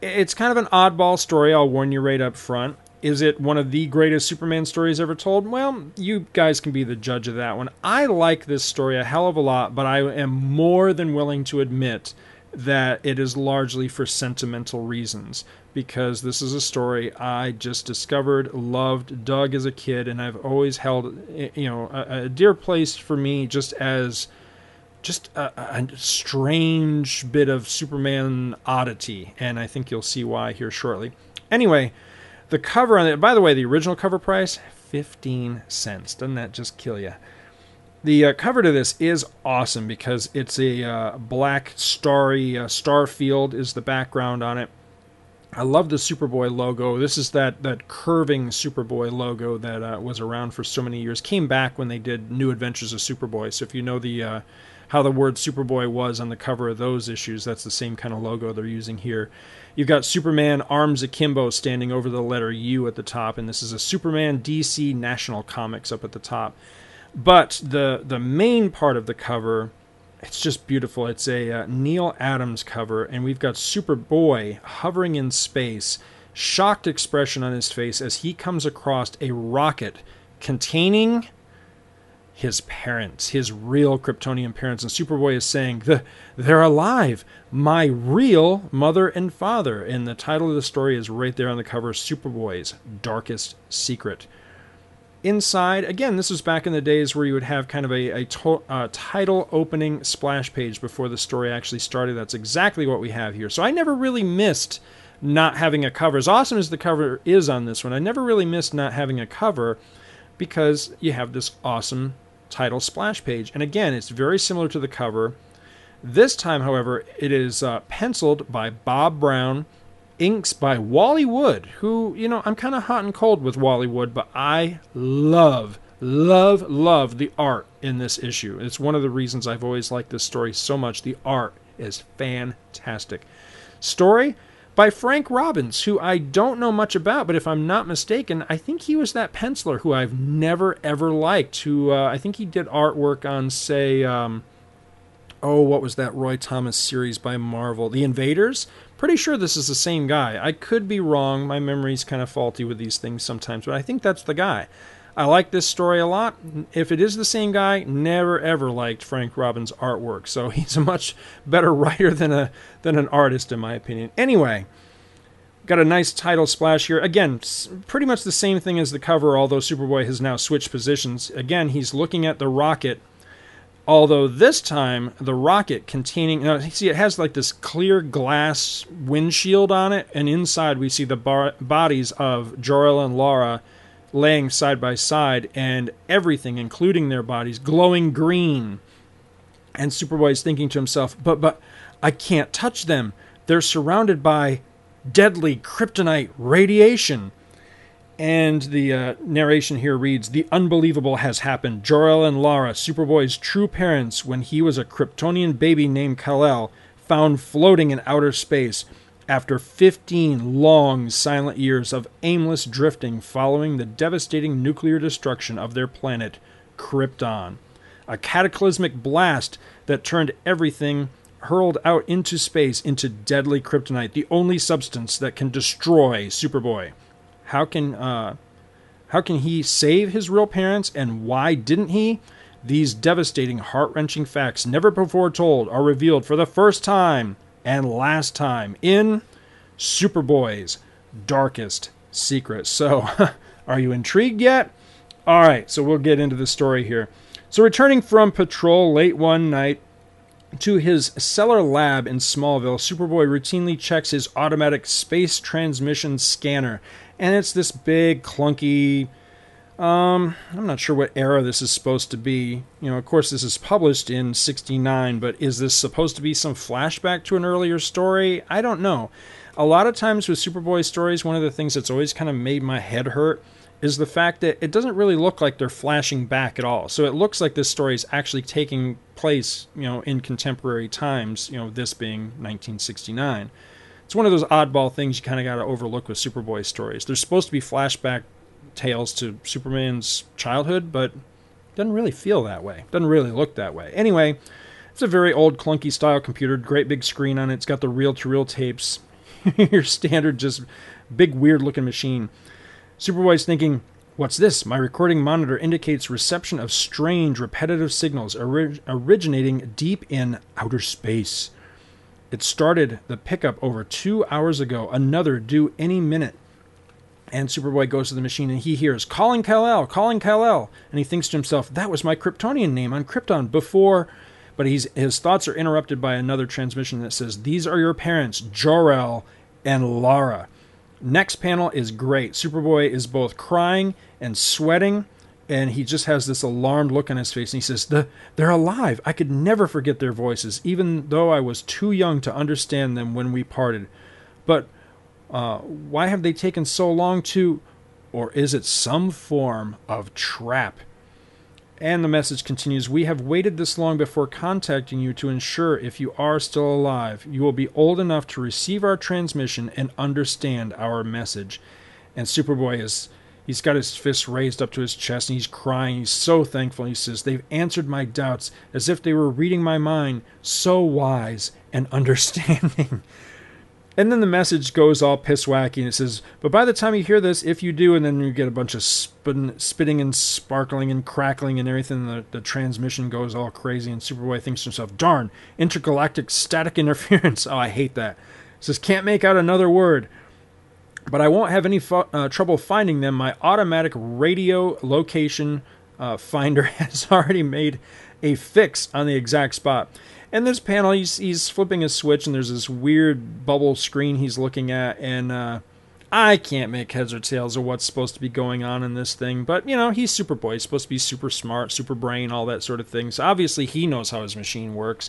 it's kind of an oddball story. I'll warn you right up front. Is it one of the greatest Superman stories ever told? Well, you guys can be the judge of that one. I like this story a hell of a lot, but I am more than willing to admit that it is largely for sentimental reasons because this is a story I just discovered, loved, dug as a kid, and I've always held, you know, a, a dear place for me just as just a, a, strange bit of Superman oddity, and I think you'll see why here shortly. Anyway, the cover on it, by the way, the original cover price, 15 cents. Doesn't that just kill you? The uh, cover to this is awesome because it's a uh, black starry uh, star field is the background on it I love the Superboy logo. This is that that curving Superboy logo that uh, was around for so many years. Came back when they did New Adventures of Superboy. So if you know the uh, how the word Superboy was on the cover of those issues, that's the same kind of logo they're using here. You've got Superman arms akimbo standing over the letter U at the top, and this is a Superman DC National Comics up at the top. But the the main part of the cover it's just beautiful. It's a uh, Neal Adams cover, and we've got Superboy hovering in space, shocked expression on his face as he comes across a rocket containing his parents, his real Kryptonian parents. And Superboy is saying, the, They're alive, my real mother and father. And the title of the story is right there on the cover Superboy's Darkest Secret. Inside, again, this was back in the days where you would have kind of a, a to, uh, title opening splash page before the story actually started. That's exactly what we have here. So I never really missed not having a cover. As awesome as the cover is on this one, I never really missed not having a cover because you have this awesome title splash page. And again, it's very similar to the cover. This time, however, it is uh, penciled by Bob Brown inks by Wally Wood, who, you know, I'm kind of hot and cold with Wally Wood, but I love, love, love the art in this issue. It's one of the reasons I've always liked this story so much. The art is fantastic. Story by Frank Robbins, who I don't know much about, but if I'm not mistaken, I think he was that penciler who I've never ever liked. Who uh, I think he did artwork on, say, um, oh, what was that Roy Thomas series by Marvel? The Invaders? Pretty sure this is the same guy. I could be wrong. My memory's kind of faulty with these things sometimes, but I think that's the guy. I like this story a lot. If it is the same guy, never ever liked Frank Robbins' artwork. So he's a much better writer than a than an artist, in my opinion. Anyway, got a nice title splash here. Again, pretty much the same thing as the cover, although Superboy has now switched positions. Again, he's looking at the rocket. Although this time the rocket containing, now see, it has like this clear glass windshield on it, and inside we see the bar- bodies of Jor-El and Lara laying side by side, and everything, including their bodies, glowing green. And Superboy is thinking to himself, but, but, I can't touch them. They're surrounded by deadly kryptonite radiation. And the uh, narration here reads The unbelievable has happened. Jor-El and Lara, Superboy's true parents, when he was a Kryptonian baby named Kal-El, found floating in outer space after 15 long, silent years of aimless drifting following the devastating nuclear destruction of their planet, Krypton. A cataclysmic blast that turned everything hurled out into space into deadly kryptonite, the only substance that can destroy Superboy. How can uh, how can he save his real parents, and why didn't he? These devastating, heart-wrenching facts, never before told, are revealed for the first time and last time in Superboy's darkest secret. So, are you intrigued yet? All right, so we'll get into the story here. So, returning from patrol late one night to his cellar lab in Smallville, Superboy routinely checks his automatic space transmission scanner, and it's this big, clunky. Um, I'm not sure what era this is supposed to be. You know, of course, this is published in 69, but is this supposed to be some flashback to an earlier story? I don't know. A lot of times with Superboy stories, one of the things that's always kind of made my head hurt is the fact that it doesn't really look like they're flashing back at all. So it looks like this story is actually taking place, you know, in contemporary times, you know, this being 1969. It's one of those oddball things you kind of got to overlook with Superboy stories. They're supposed to be flashback tales to Superman's childhood, but doesn't really feel that way. Doesn't really look that way. Anyway, it's a very old clunky style computer, great big screen on it. It's got the reel-to-reel tapes. Your standard just big weird looking machine. Superboy's thinking, What's this? My recording monitor indicates reception of strange, repetitive signals orig- originating deep in outer space. It started the pickup over two hours ago, another due any minute. And Superboy goes to the machine and he hears, Calling Kal-El, calling Kal-El. And he thinks to himself, That was my Kryptonian name on Krypton before. But he's, his thoughts are interrupted by another transmission that says, These are your parents, Jor-El and Lara. Next panel is great. Superboy is both crying and sweating, and he just has this alarmed look on his face. And he says, the, They're alive. I could never forget their voices, even though I was too young to understand them when we parted. But uh, why have they taken so long to. Or is it some form of trap? And the message continues We have waited this long before contacting you to ensure if you are still alive, you will be old enough to receive our transmission and understand our message. And Superboy is. He's got his fists raised up to his chest and he's crying. He's so thankful. He says, They've answered my doubts as if they were reading my mind, so wise and understanding. And then the message goes all pisswacky and it says, But by the time you hear this, if you do, and then you get a bunch of spin, spitting and sparkling and crackling and everything, the, the transmission goes all crazy. And Superboy thinks to himself, Darn, intergalactic static interference. Oh, I hate that. It says, Can't make out another word. But I won't have any fu- uh, trouble finding them. My automatic radio location uh, finder has already made a fix on the exact spot. And this panel, he's he's flipping a switch, and there's this weird bubble screen he's looking at, and uh, I can't make heads or tails of what's supposed to be going on in this thing. But you know, he's Superboy. He's supposed to be super smart, super brain, all that sort of thing. So obviously, he knows how his machine works.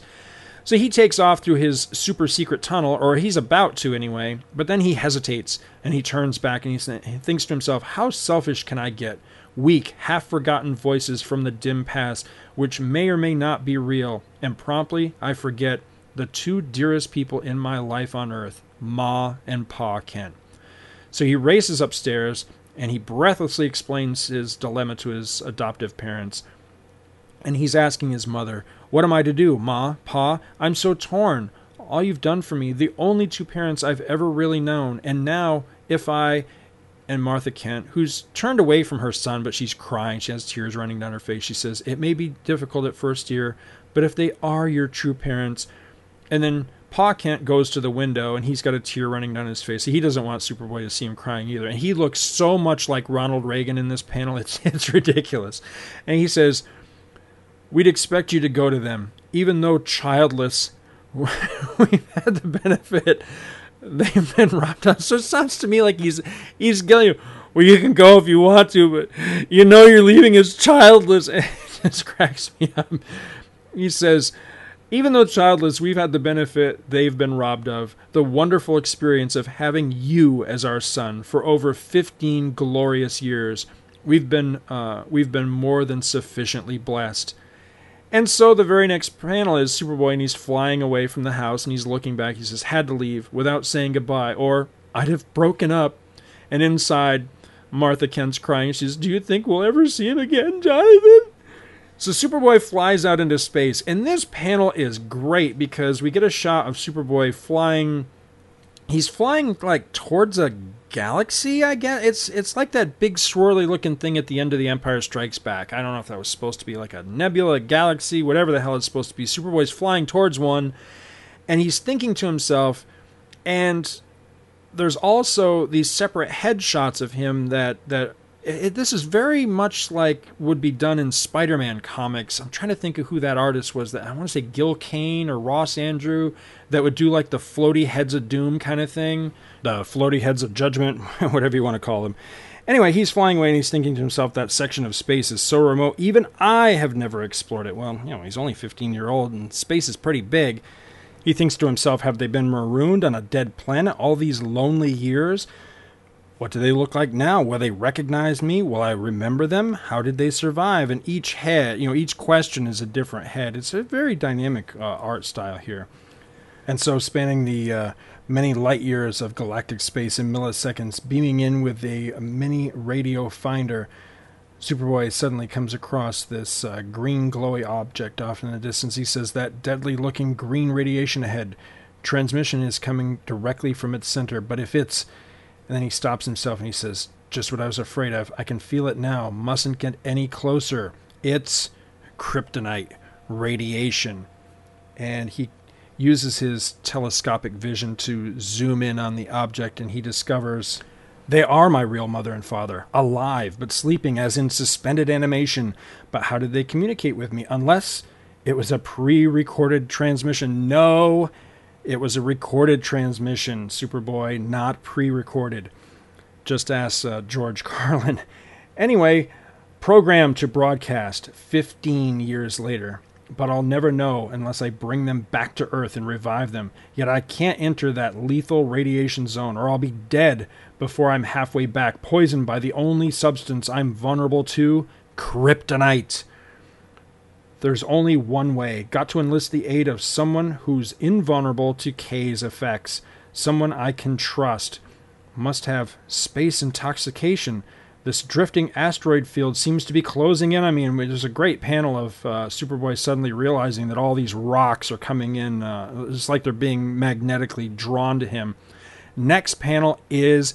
So he takes off through his super secret tunnel, or he's about to anyway. But then he hesitates and he turns back and he thinks to himself, "How selfish can I get?" weak, half forgotten voices from the dim past, which may or may not be real, and promptly I forget the two dearest people in my life on earth, Ma and Pa Kent. So he races upstairs and he breathlessly explains his dilemma to his adoptive parents. And he's asking his mother, What am I to do, Ma, Pa? I'm so torn. All you've done for me, the only two parents I've ever really known, and now, if I and Martha Kent, who's turned away from her son, but she's crying. She has tears running down her face. She says, It may be difficult at first year, but if they are your true parents. And then Pa Kent goes to the window and he's got a tear running down his face. He doesn't want Superboy to see him crying either. And he looks so much like Ronald Reagan in this panel, it's, it's ridiculous. And he says, We'd expect you to go to them, even though childless. We've had the benefit they've been robbed out. So it sounds to me like he's he's telling you, well, you can go if you want to, but you know you're leaving as childless. It just cracks me up. He says, even though childless, we've had the benefit they've been robbed of the wonderful experience of having you as our son for over 15 glorious years. We've been uh, we've been more than sufficiently blessed. And so the very next panel is Superboy, and he's flying away from the house, and he's looking back. He says, "Had to leave without saying goodbye, or I'd have broken up." And inside, Martha Kent's crying. She says, "Do you think we'll ever see him again, Jonathan?" So Superboy flies out into space, and this panel is great because we get a shot of Superboy flying. He's flying like towards a galaxy, I guess. It's it's like that big swirly looking thing at the end of The Empire Strikes Back. I don't know if that was supposed to be like a nebula, a galaxy, whatever the hell it's supposed to be. Superboy's flying towards one, and he's thinking to himself, and there's also these separate headshots of him that that it, this is very much like would be done in Spider-Man comics. I'm trying to think of who that artist was. That I want to say Gil Kane or Ross Andru that would do like the floaty heads of doom kind of thing, the floaty heads of judgment, whatever you want to call them. Anyway, he's flying away and he's thinking to himself that section of space is so remote. Even I have never explored it. Well, you know, he's only 15 year old and space is pretty big. He thinks to himself, have they been marooned on a dead planet all these lonely years? What do they look like now? Will they recognize me? Will I remember them? How did they survive? And each head, you know, each question is a different head. It's a very dynamic uh, art style here. And so, spanning the uh, many light years of galactic space in milliseconds, beaming in with a mini radio finder, Superboy suddenly comes across this uh, green glowy object off in the distance. He says, That deadly looking green radiation ahead. Transmission is coming directly from its center, but if it's and then he stops himself and he says, Just what I was afraid of. I can feel it now. Mustn't get any closer. It's kryptonite radiation. And he uses his telescopic vision to zoom in on the object and he discovers they are my real mother and father, alive, but sleeping as in suspended animation. But how did they communicate with me? Unless it was a pre recorded transmission. No, it was a recorded transmission, Superboy, not pre recorded. Just ask uh, George Carlin. Anyway, programmed to broadcast 15 years later. But I'll never know unless I bring them back to Earth and revive them. Yet I can't enter that lethal radiation zone, or I'll be dead before I'm halfway back, poisoned by the only substance I'm vulnerable to kryptonite. There's only one way. Got to enlist the aid of someone who's invulnerable to K's effects. Someone I can trust. Must have space intoxication. This drifting asteroid field seems to be closing in. I mean, there's a great panel of uh, Superboy suddenly realizing that all these rocks are coming in. Uh, it's like they're being magnetically drawn to him. Next panel is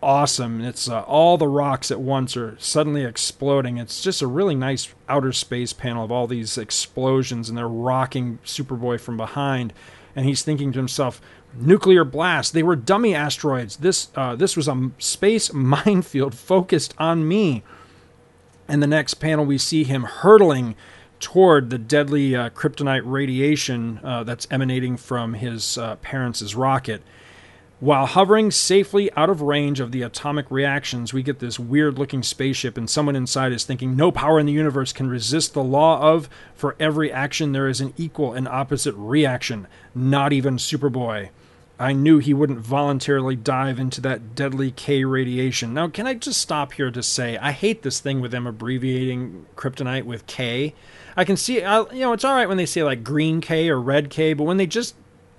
awesome. It's uh, all the rocks at once are suddenly exploding. It's just a really nice outer space panel of all these explosions, and they're rocking Superboy from behind. And he's thinking to himself, "Nuclear blast! They were dummy asteroids. This uh, this was a space minefield focused on me." And the next panel, we see him hurtling toward the deadly uh, kryptonite radiation uh, that's emanating from his uh, parents' rocket while hovering safely out of range of the atomic reactions, we get this weird looking spaceship, and someone inside is thinking, No power in the universe can resist the law of for every action there is an equal and opposite reaction, not even Superboy. I knew he wouldn't voluntarily dive into that deadly K radiation. Now, can I just stop here to say I hate this thing with them abbreviating kryptonite with K. I can see, uh, you know, it's all right when they say like green K or red K, but when they just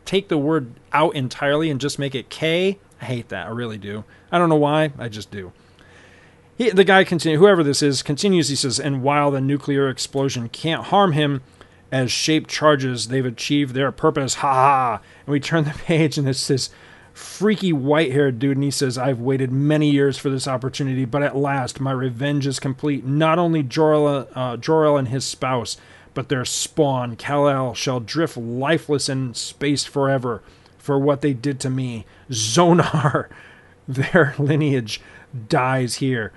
take the word out entirely and just make it K, I hate that. I really do. I don't know why. I just do. He, the guy continues, whoever this is, continues. He says, and while the nuclear explosion can't harm him, as shaped charges, they've achieved their purpose. Ha ha! And we turn the page, and it says, freaky white haired dude, and he says, I've waited many years for this opportunity, but at last my revenge is complete. Not only uh, Jor-El and his spouse, but their spawn, Kal-El, shall drift lifeless in space forever for what they did to me. Zonar, their lineage dies here.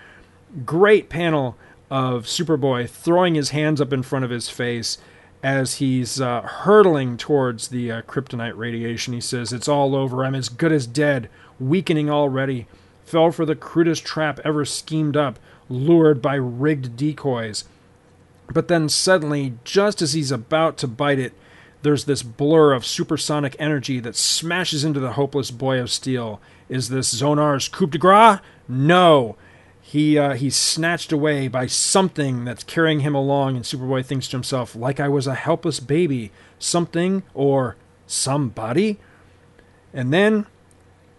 Great panel of Superboy throwing his hands up in front of his face as he's uh, hurtling towards the uh, kryptonite radiation. He says, It's all over. I'm as good as dead, weakening already. Fell for the crudest trap ever schemed up, lured by rigged decoys. But then suddenly, just as he's about to bite it, there's this blur of supersonic energy that smashes into the hopeless boy of steel. Is this Zonar's coup de grace? No. He uh, he's snatched away by something that's carrying him along, and Superboy thinks to himself, like I was a helpless baby, something or somebody. And then,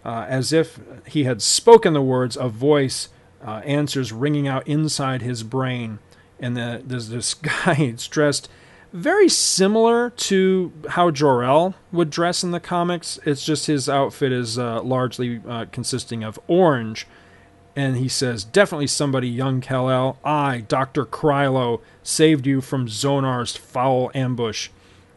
uh, as if he had spoken the words, a voice uh, answers ringing out inside his brain, and the, there's this guy. Dressed very similar to how Jor-El would dress in the comics. It's just his outfit is uh, largely uh, consisting of orange and he says, Definitely somebody, young Kal-El. I, Dr. Krylo, saved you from Zonar's foul ambush.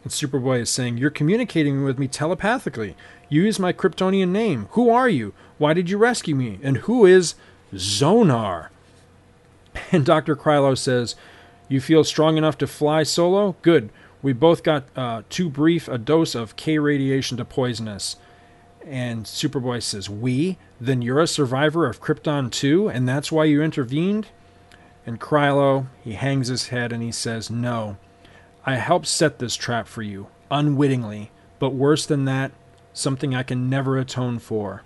And Superboy is saying, You're communicating with me telepathically. You use my Kryptonian name. Who are you? Why did you rescue me? And who is Zonar? And Dr. Krylo says, You feel strong enough to fly solo? Good. We both got uh, too brief a dose of K radiation to poison us. And Superboy says, We? Then you're a survivor of Krypton too, and that's why you intervened? And Krylo, he hangs his head and he says, No. I helped set this trap for you, unwittingly, but worse than that, something I can never atone for.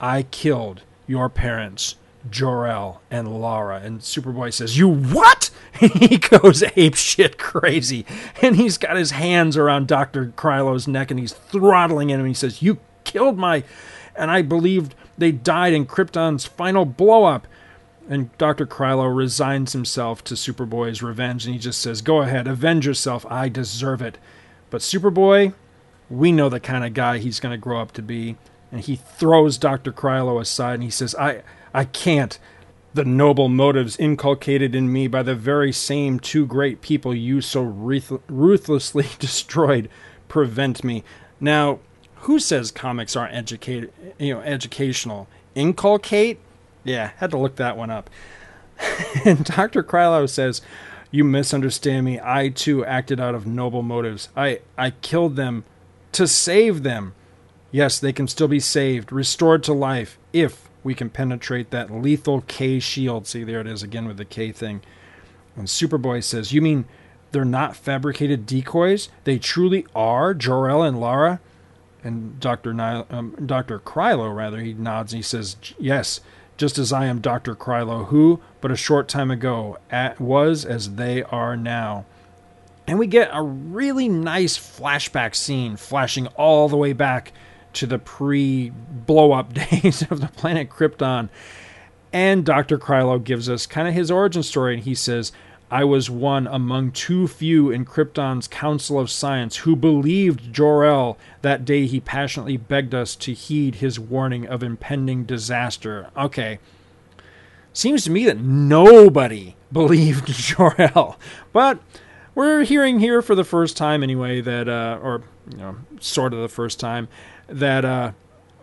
I killed your parents, Jor-El and Lara. And Superboy says, You what? he goes ape shit crazy. And he's got his hands around Dr. Krylo's neck and he's throttling him. And he says, You killed my. And I believed they died in Krypton's final blowup. And Dr. Krylo resigns himself to Superboy's revenge and he just says, Go ahead, avenge yourself. I deserve it. But Superboy, we know the kind of guy he's going to grow up to be. And he throws Dr. Krylo aside and he says, I, I can't. The noble motives inculcated in me by the very same two great people you so ruthlessly destroyed prevent me. Now, who says comics aren't educated, you know, educational? Inculcate? Yeah, had to look that one up. and Dr. Krylo says, "You misunderstand me. I too acted out of noble motives. I I killed them to save them. Yes, they can still be saved, restored to life if we can penetrate that lethal K shield. See, there it is again with the K thing." And Superboy says, "You mean they're not fabricated decoys? They truly are Jor-El and Lara?" And Dr. Ni- um, Dr. Krylo, rather, he nods and he says, Yes, just as I am Dr. Krylo, who, but a short time ago, at, was as they are now. And we get a really nice flashback scene flashing all the way back to the pre blow up days of the planet Krypton. And Dr. Krylo gives us kind of his origin story, and he says, I was one among too few in Krypton's Council of Science who believed Jor-El that day he passionately begged us to heed his warning of impending disaster. Okay. Seems to me that nobody believed Jor-El. But we're hearing here for the first time anyway that uh, or you know, sort of the first time that uh,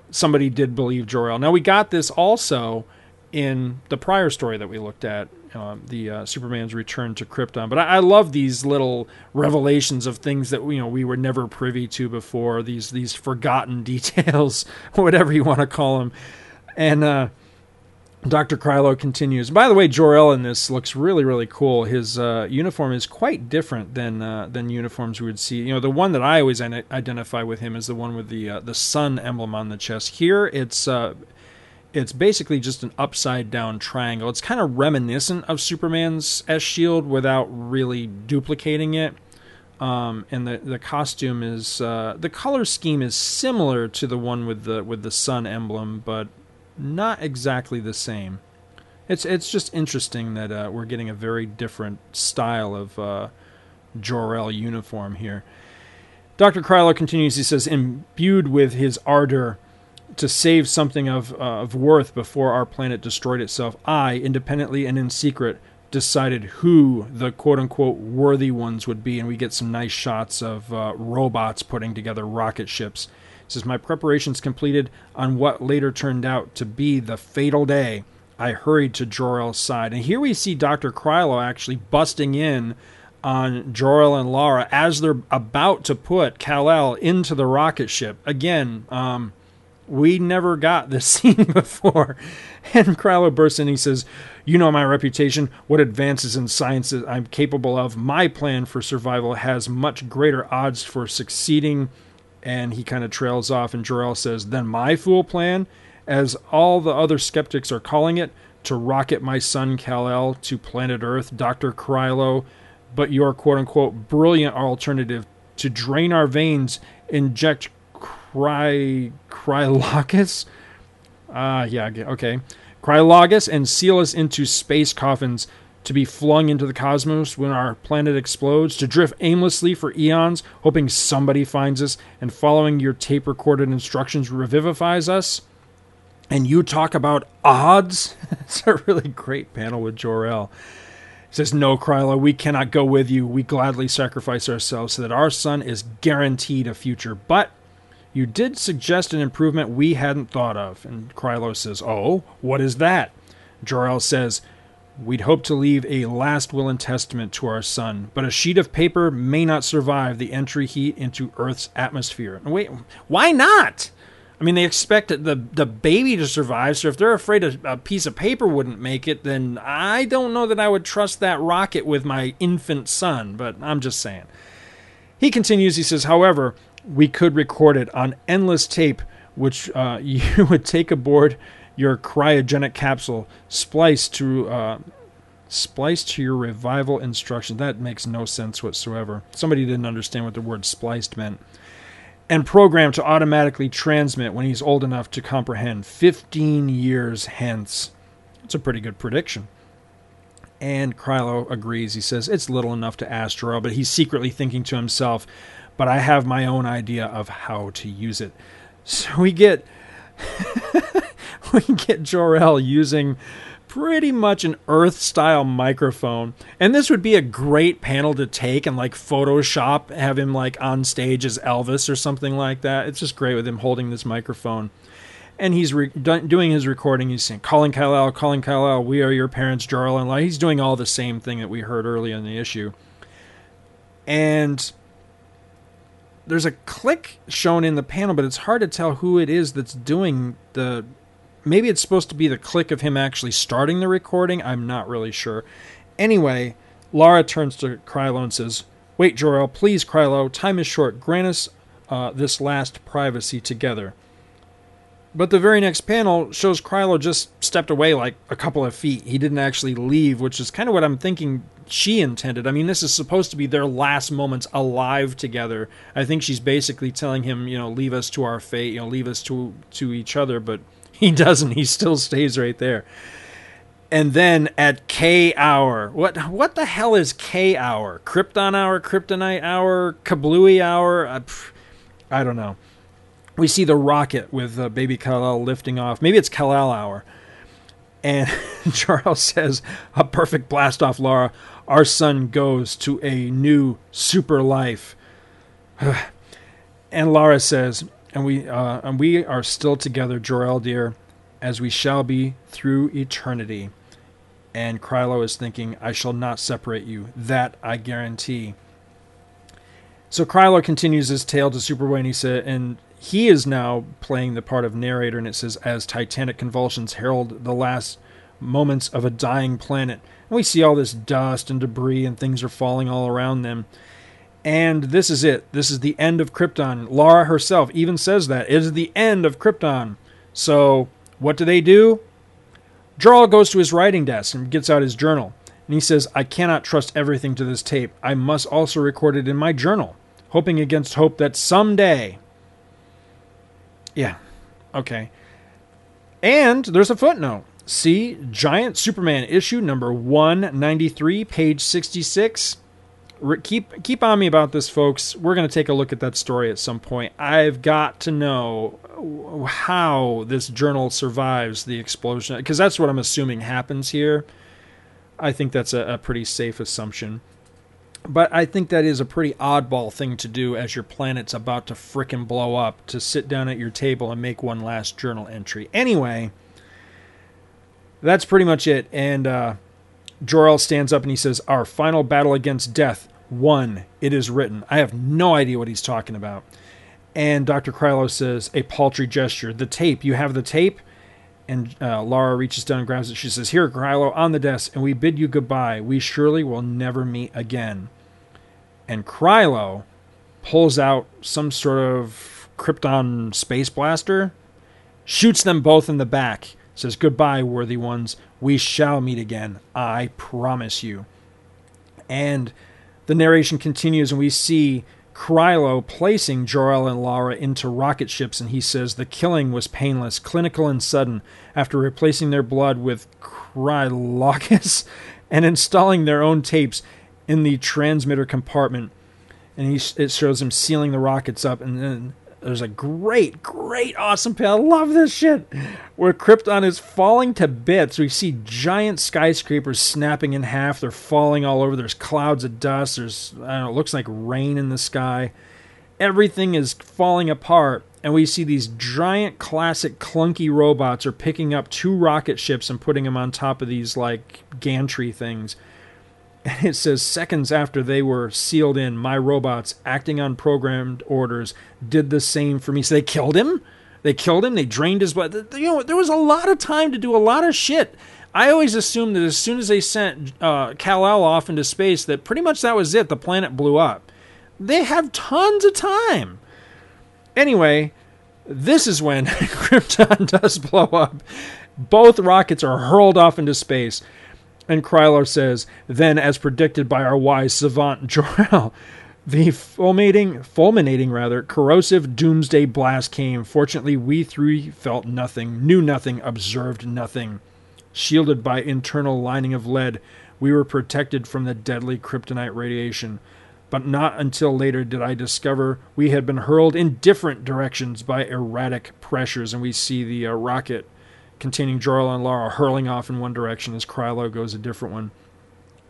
somebody did believe Jor-El. Now we got this also in the prior story that we looked at uh, the uh, Superman's return to Krypton. But I, I, love these little revelations of things that you know we were never privy to before. These these forgotten details, whatever you want to call them. And uh, Dr. Krylo continues. By the way, Jor-El in this looks really really cool. His uh, uniform is quite different than uh, than uniforms we would see. You know, the one that I always identify with him is the one with the uh, the sun emblem on the chest. Here, it's it's basically just an upside down triangle. It's kind of reminiscent of Superman's S shield without really duplicating it. Um, and the the costume is uh, the color scheme is similar to the one with the with the sun emblem, but not exactly the same. It's it's just interesting that uh, we're getting a very different style of uh, Jor-El uniform here. Dr. Krylo continues. He says, imbued with his ardor to save something of, uh, of worth before our planet destroyed itself, I, independently and in secret, decided who the quote unquote worthy ones would be. And we get some nice shots of uh, robots putting together rocket ships. It says, My preparations completed on what later turned out to be the fatal day. I hurried to Jor-El's side. And here we see Dr. Krylo actually busting in on Jor-El and Lara as they're about to put Kal-El into the rocket ship. Again, um, we never got this scene before. And Krylo bursts in. He says, "You know my reputation. What advances in science I'm capable of. My plan for survival has much greater odds for succeeding." And he kind of trails off. And Jor-El says, "Then my fool plan, as all the other skeptics are calling it, to rocket my son Kal-El to planet Earth, Doctor Krylo." but your quote unquote brilliant alternative to drain our veins, inject cry crylogus. Ah, uh, yeah, okay. Crylogus and seal us into space coffins to be flung into the cosmos when our planet explodes, to drift aimlessly for eons, hoping somebody finds us, and following your tape recorded instructions revivifies us. And you talk about odds? it's a really great panel with Jor-El says, No, Krylo, we cannot go with you. We gladly sacrifice ourselves so that our son is guaranteed a future. But you did suggest an improvement we hadn't thought of. And Krylo says, Oh, what is that? Jor-El says, We'd hope to leave a last will and testament to our son, but a sheet of paper may not survive the entry heat into Earth's atmosphere. Wait, why not? I mean, they expect the the baby to survive. So if they're afraid a, a, piece of paper wouldn't make it, then I don't know that I would trust that rocket with my infant son. But I'm just saying. He continues. He says, however, we could record it on endless tape, which uh, you would take aboard your cryogenic capsule, spliced to. Uh, to your revival instructions. That makes no sense whatsoever. Somebody didn't understand what the word spliced meant and programmed to automatically transmit when he's old enough to comprehend 15 years hence. It's a pretty good prediction. And Krylo agrees. He says it's little enough to Jor-El, but he's secretly thinking to himself, but I have my own idea of how to use it. So we get we get Jor-El using pretty much an Earth style microphone. And this would be a great panel to take and like Photoshop, have him like on stage as Elvis or something like that. It's just great with him holding this microphone. And he's re- doing his recording. He's saying, calling Kal-El, calling Kal-El, we are your parents, Jor-El. And like, he's doing all the same thing that we heard earlier in the issue. And there's a click shown in the panel, but it's hard to tell who it is that's doing the maybe it's supposed to be the click of him actually starting the recording. I'm not really sure. Anyway, Lara turns to Krylo and says, Wait, Jor-El, please, Krylo, time is short. Grant us uh, this last privacy together. But the very next panel shows Krylo just stepped away like a couple of feet. He didn't actually leave, which is kind of what I'm thinking she intended. I mean, this is supposed to be their last moments alive together. I think she's basically telling him, you know, leave us to our fate, you know, leave us to to each other, but he doesn't. He still stays right there. And then at K hour, what what the hell is K hour? Krypton hour, Kryptonite hour, Kablooey hour? I, uh, I don't know. We see the rocket with uh, baby Kal-El lifting off. Maybe it's Kal-El hour. And Jor-El says, "A perfect blast off, Lara. Our son goes to a new super life." and Lara says, and we uh, and we are still together, Jor-El dear, as we shall be through eternity. And Krylo is thinking, I shall not separate you. That I guarantee. So Krylo continues his tale to Superboy, and he said, and he is now playing the part of narrator, and it says, as titanic convulsions herald the last moments of a dying planet. We see all this dust and debris, and things are falling all around them. And this is it. This is the end of Krypton. Lara herself even says that. It is the end of Krypton. So, what do they do? Jor-El goes to his writing desk and gets out his journal. And he says, I cannot trust everything to this tape. I must also record it in my journal, hoping against hope that someday. Yeah, okay. And there's a footnote. See Giant Superman issue number 193, page 66 keep keep on me about this, folks. We're going to take a look at that story at some point. I've got to know how this journal survives the explosion because that's what I'm assuming happens here. I think that's a, a pretty safe assumption. But I think that is a pretty oddball thing to do as your planet's about to frickin' blow up to sit down at your table and make one last journal entry. Anyway, that's pretty much it. And uh, Jor-El stands up and he says, Our final battle against death won. It is written. I have no idea what he's talking about. And Dr. Krylo says, A paltry gesture. The tape. You have the tape? And uh, Lara reaches down and grabs it. She says, Here, Krylo, on the desk, and we bid you goodbye. We surely will never meet again. And Krylo pulls out some sort of Krypton space blaster, shoots them both in the back, says, Goodbye, worthy ones. We shall meet again. I promise you. And the narration continues, and we see Krylo placing Jor-El and Lara into rocket ships, and he says the killing was painless, clinical, and sudden. After replacing their blood with Krylocus and installing their own tapes in the transmitter compartment, and he it shows him sealing the rockets up, and then there's a great, great, awesome panel. I love this shit. Where Krypton is falling to bits. We see giant skyscrapers snapping in half. They're falling all over. There's clouds of dust. There's, I don't know, it looks like rain in the sky. Everything is falling apart. And we see these giant, classic, clunky robots are picking up two rocket ships and putting them on top of these, like, gantry things. And it says seconds after they were sealed in, my robots, acting on programmed orders, did the same for me. So they killed him. They killed him. They drained his blood. You know, there was a lot of time to do a lot of shit. I always assumed that as soon as they sent uh, Kal-El off into space, that pretty much that was it. The planet blew up. They have tons of time. Anyway, this is when Krypton does blow up. Both rockets are hurled off into space. And Krylo says, then, as predicted by our wise savant Jor-El, the fulminating, fulminating rather, corrosive doomsday blast came. Fortunately, we three felt nothing, knew nothing, observed nothing. Shielded by internal lining of lead, we were protected from the deadly kryptonite radiation. But not until later did I discover we had been hurled in different directions by erratic pressures, and we see the uh, rocket containing Jor-El and Lara hurling off in one direction as Krylo goes a different one.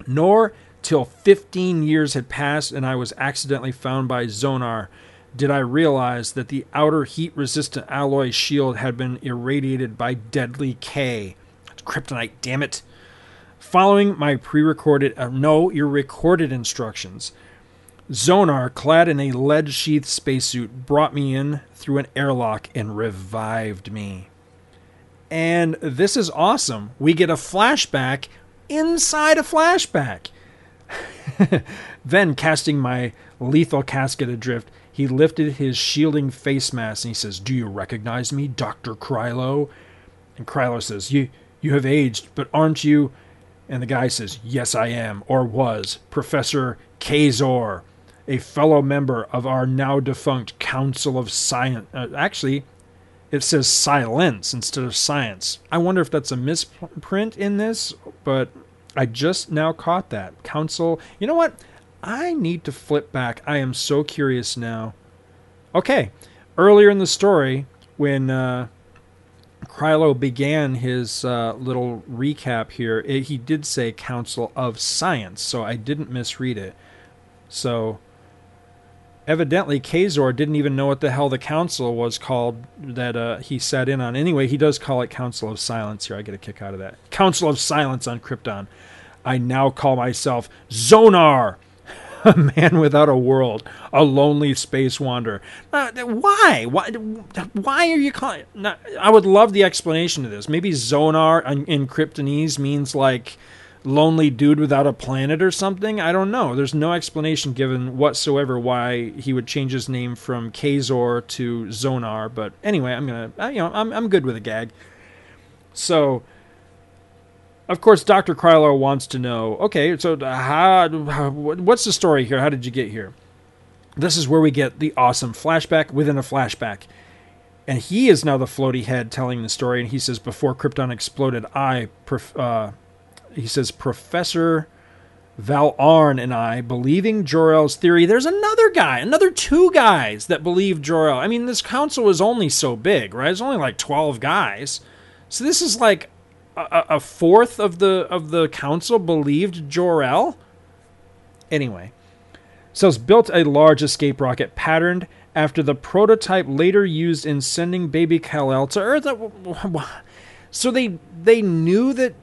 Nor till 15 years had passed and I was accidentally found by Zonar did I realize that the outer heat resistant alloy shield had been irradiated by deadly K. It's kryptonite, damn it. Following my pre recorded, uh, no, your recorded instructions, Zonar, clad in a lead sheath spacesuit, brought me in through an airlock and revived me. And this is awesome. We get a flashback inside a flashback. then, casting my lethal casket adrift, he lifted his shielding face mask and he says, Do you recognize me, Dr. Krylo? And Krylo says, You you have aged, but aren't you? And the guy says, Yes, I am, or was, Professor Kazor, a fellow member of our now defunct Council of Science. Uh, actually, it says silence instead of science. I wonder if that's a misprint in this, but I just now caught that. Council, you know what? I need to flip back. I am so curious now. Okay, earlier in the story, when uh, Krylo began his uh, little recap here, it, he did say Council of Science, so I didn't misread it. So evidently Kazor didn't even know what the hell the council was called that uh, he sat in on. Anyway, he does call it Council of Silence here. I get a kick out of that. Council of Silence on Krypton. I now call myself Zonar, a man without a world, a lonely space wanderer. Uh, why? Why? Why are you calling? I would love the explanation of this. Maybe Zonar in Kryptonese means like lonely dude without a planet or something. I don't know. There's no explanation given whatsoever why he would change his name from Kazor to Zonar. But anyway, I'm gonna, you know, I'm I'm good with a gag. So, of course, Doctor Krylo wants to know. Okay, so how, how, what's the story here? How did you get here? This is where we get the awesome flashback within a flashback. And he is now the floaty head telling the story, and he says, Before Krypton exploded, I, uh, he says Professor Val Arn and I believing Jor-El's theory. There's another guy, another two guys that believe Jor-El. I mean, this council is only so big, right? It's only like 12 guys. So this is like a, a fourth of the of the council believed Jor-El. Anyway, Cells built a large escape rocket patterned after the prototype later used in sending baby Kal-El to Earth. So they they knew that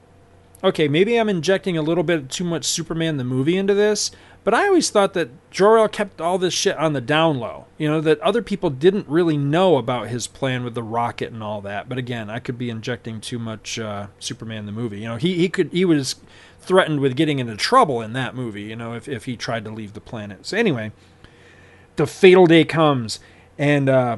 okay, maybe I'm injecting a little bit too much Superman the movie into this, but I always thought that Jor-El kept all this shit on the down low. You know, that other people didn't really know about his plan with the rocket and all that. But again, I could be injecting too much uh, Superman the movie. You know, he he could he was threatened with getting into trouble in that movie, you know, if if he tried to leave the planet. So anyway, the fatal day comes and uh,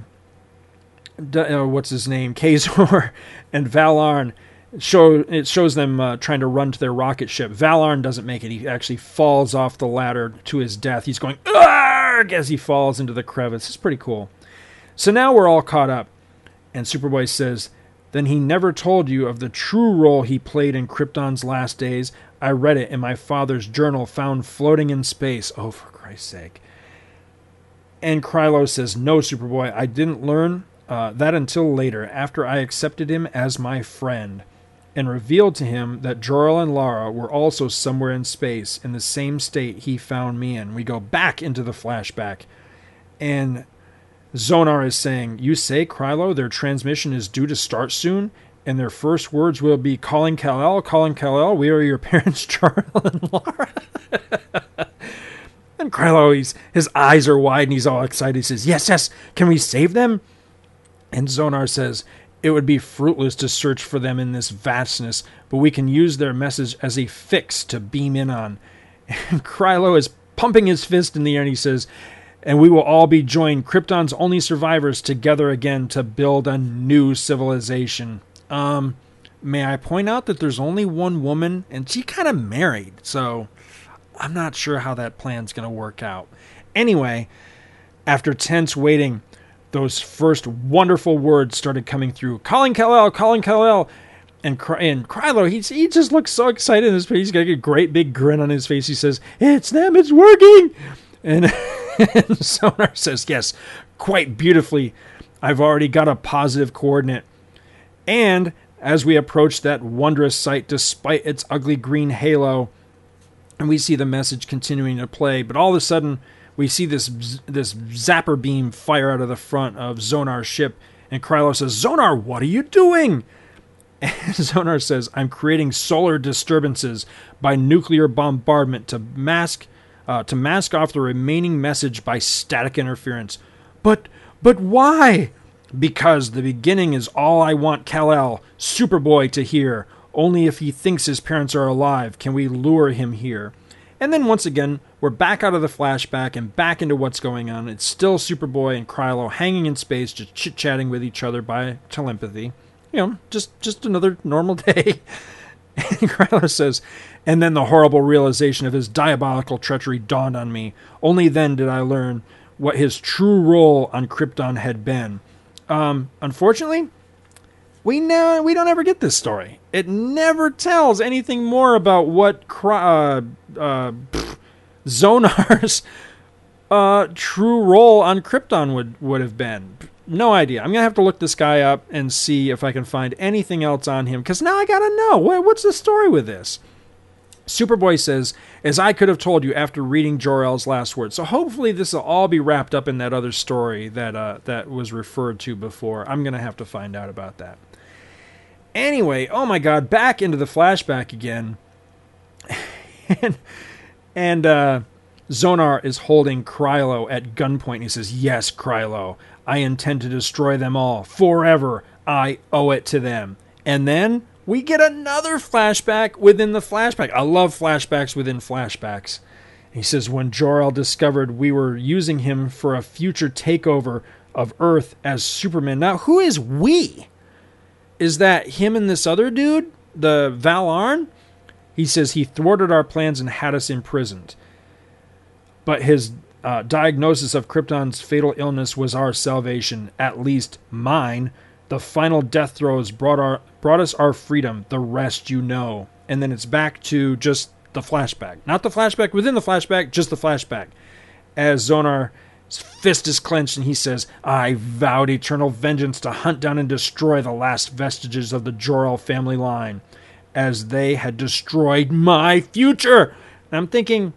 uh what's his name? Kazor and Valarn show it shows them uh, trying to run to their rocket ship. Valarn doesn't make it. He actually falls off the ladder to his death. He's going Argh! as he falls into the crevice. It's pretty cool. So now we're all caught up, and Superboy says, "Then he never told you of the true role he played in Krypton's last days. I read it in my father's journal, found floating in space. Oh, for Christ's sake!" And Krylo says, "No, Superboy, I didn't learn." Uh, that until later, after I accepted him as my friend and revealed to him that Jor-El and Lara were also somewhere in space in the same state he found me in. We go back into the flashback, and Zonar is saying, "You say, Krylo, their transmission is due to start soon." And their first words will be calling Kal-El, calling Kal-El, we are your parents, Jor-El and Lara. and Krylo, he's, his eyes are wide and he's all excited. He says, Yes, yes, can we save them? And Zonar says, it would be fruitless to search for them in this vastness, but we can use their message as a fix to beam in on. And Krylo is pumping his fist in the air and he says, and we will all be joined, Krypton's only survivors, together again to build a new civilization. Um, may I point out that there's only one woman and she kind of married, so I'm not sure how that plan's going to work out. Anyway, after tense waiting, those first wonderful words started coming through. Calling Kal-El, calling Kal-El. And, and Krylo, he, he just looks so excited in his. He's got a great big grin on his face. He says, It's them, it's working. And, and Zonar says, Yes, quite beautifully. I've already got a positive coordinate. And as we approach that wondrous sight, despite its ugly green halo, and we see the message continuing to play, but all of a sudden, we see this this zapper beam fire out of the front of Zonar's ship, and Krylo says, "Zonar, what are you doing?" And Zonar says, "I'm creating solar disturbances by nuclear bombardment to mask uh, to mask off the remaining message by static interference." But but why? Because the beginning is all I want Kal-El, Superboy, to hear. Only if he thinks his parents are alive can we lure him here. And then once again, we're back out of the flashback and back into what's going on. It's still Superboy and Krylo hanging in space, just chit chatting with each other by telepathy. You know, just just another normal day. And Krylo says, and then the horrible realization of his diabolical treachery dawned on me. Only then did I learn what his true role on Krypton had been. Um, unfortunately, we know we don't ever get this story. It never tells anything more about what uh, uh, Zonar's uh, true role on Krypton would would have been. No idea. I'm gonna have to look this guy up and see if I can find anything else on him because now I gotta know what, what's the story with this. Superboy says, as I could have told you after reading Jor-El's last words. So hopefully this will all be wrapped up in that other story that uh, that was referred to before. I'm gonna have to find out about that. Anyway, oh my god, back into the flashback again. and and uh, Zonar is holding Krylo at gunpoint. He says, Yes, Krylo, I intend to destroy them all forever. I owe it to them. And then we get another flashback within the flashback. I love flashbacks within flashbacks. He says, When Jor-El discovered we were using him for a future takeover of Earth as Superman. Now, who is we? Is that him and this other dude, the Val Arn? He says he thwarted our plans and had us imprisoned. But his uh, diagnosis of Krypton's fatal illness was our salvation, at least mine. The final death throes brought our brought us our freedom. The rest you know. And then it's back to just the flashback. Not the flashback within the flashback, just the flashback. As Zonar's fist is clenched and he says, I vowed eternal vengeance to hunt down and destroy the last vestiges of the Jor-El family line, as they had destroyed my future. And I'm thinking,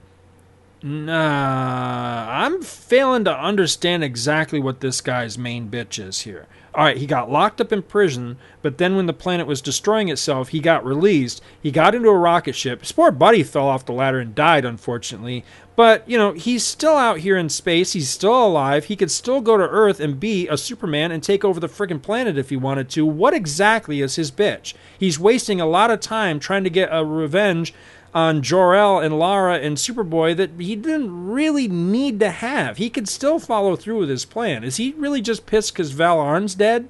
Nah, I'm failing to understand exactly what this guy's main bitch is here. All right, he got locked up in prison, but then when the planet was destroying itself, he got released. He got into a rocket ship. His poor buddy fell off the ladder and died, unfortunately. But, you know, he's still out here in space. He's still alive. He could still go to Earth and be a Superman and take over the friggin' planet if he wanted to. What exactly is his bitch? He's wasting a lot of time trying to get a revenge on Jor-El and Lara and Superboy that he didn't really need to have. He could still follow through with his plan. Is he really just pissed because Val Arn's dead?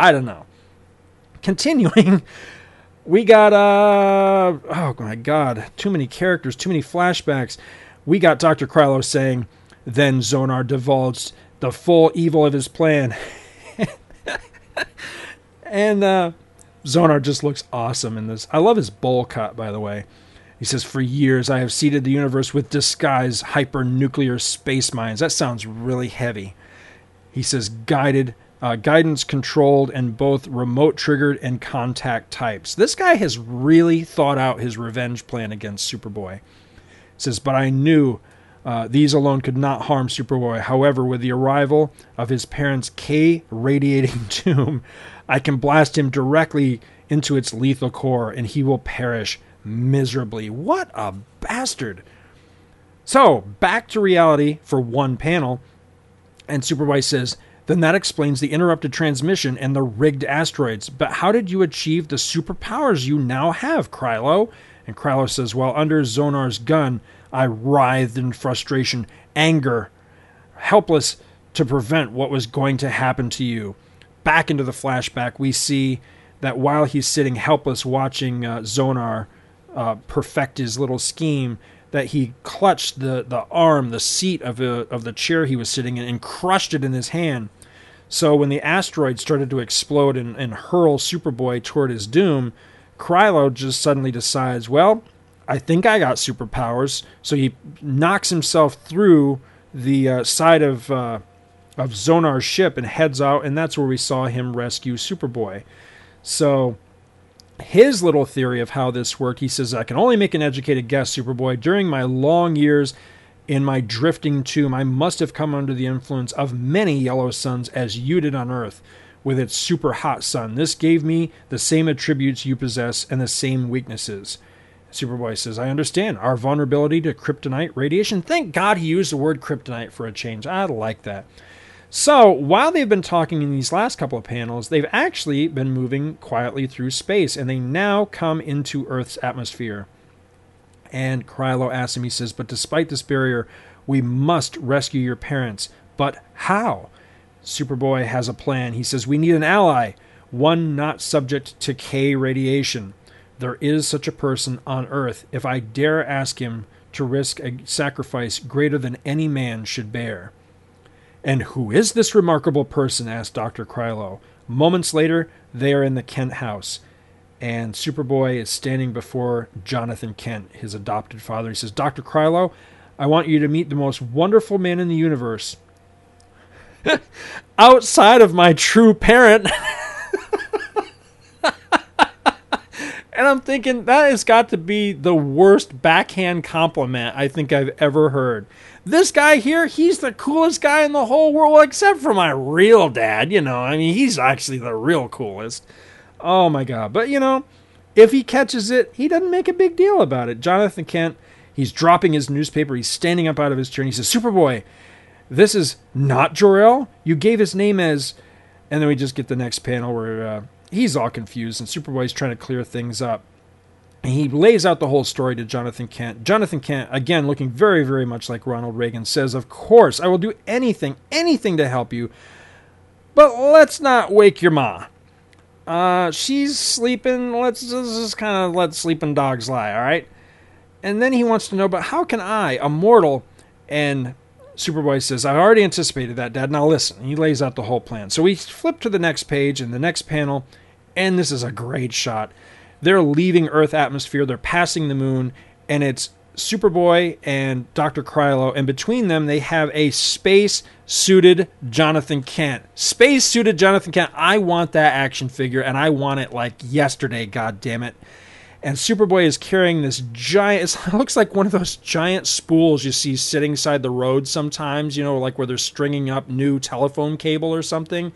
I don't know. Continuing, we got uh oh my god, too many characters, too many flashbacks. We got Dr. Krylo saying, then Zonar divulged the full evil of his plan. and uh Zonar just looks awesome in this. I love his bowl cut, by the way. He says, For years I have seeded the universe with disguised hypernuclear space mines. That sounds really heavy. He says, guided, uh, guidance controlled, and both remote triggered and contact types. This guy has really thought out his revenge plan against Superboy. He says, But I knew uh, these alone could not harm Superboy. However, with the arrival of his parents' K radiating tomb, I can blast him directly into its lethal core and he will perish miserably. What a bastard. So, back to reality for one panel. And Superboy says, then that explains the interrupted transmission and the rigged asteroids. But how did you achieve the superpowers you now have, Krylo? And Krylo says, Well, under Zonar's gun, I writhed in frustration, anger, helpless to prevent what was going to happen to you. Back into the flashback, we see that while he's sitting helpless watching uh, Zonar uh, perfect his little scheme, that he clutched the, the arm, the seat of, the of the chair he was sitting in, and crushed it in his hand. So when the asteroid started to explode and, and hurl Superboy toward his doom, Krylo just suddenly decides, well, I think I got superpowers. So he knocks himself through the uh, side of uh, of Zonar's ship and heads out, and that's where we saw him rescue Superboy. So his little theory of how this worked, he says, I can only make an educated guess, Superboy. During my long years in my drifting tomb, I must have come under the influence of many yellow suns as you did on Earth with its super hot sun. This gave me the same attributes you possess and the same weaknesses. Superboy says, I understand our vulnerability to kryptonite radiation. Thank God he used the word kryptonite for a change. I like that. So, while they've been talking in these last couple of panels, they've actually been moving quietly through space and they now come into Earth's atmosphere. And Krylo asks him, he says, But despite this barrier, we must rescue your parents. But how? Superboy has a plan. He says, We need an ally, one not subject to K radiation. There is such a person on Earth. If I dare ask him to risk a sacrifice greater than any man should bear. And who is this remarkable person? asked Dr. Krylo. Moments later, they are in the Kent house, and Superboy is standing before Jonathan Kent, his adopted father. He says, Dr. Krylo, I want you to meet the most wonderful man in the universe. Outside of my true parent. and I'm thinking that has got to be the worst backhand compliment I think I've ever heard. This guy here, he's the coolest guy in the whole world, except for my real dad. You know, I mean, he's actually the real coolest. Oh my god! But you know, if he catches it, he doesn't make a big deal about it. Jonathan Kent, he's dropping his newspaper. He's standing up out of his chair and he says, "Superboy, this is not Jor-El. You gave his name as." And then we just get the next panel where uh, he's all confused and Superboy's trying to clear things up. And he lays out the whole story to Jonathan Kent. Jonathan Kent, again, looking very, very much like Ronald Reagan, says, Of course, I will do anything, anything to help you. But let's not wake your ma. Uh, she's sleeping. Let's just kind of let sleeping dogs lie, all right? And then he wants to know, but how can I, a mortal, and Superboy says, I've already anticipated that, Dad. Now listen. He lays out the whole plan. So we flip to the next page and the next panel, and this is a great shot. They're leaving Earth atmosphere, they're passing the moon, and it's Superboy and Dr. Krylo, and between them they have a space suited Jonathan Kent. Space suited Jonathan Kent. I want that action figure, and I want it like yesterday. God damn it! And Superboy is carrying this giant. It looks like one of those giant spools you see sitting side the road sometimes. You know, like where they're stringing up new telephone cable or something.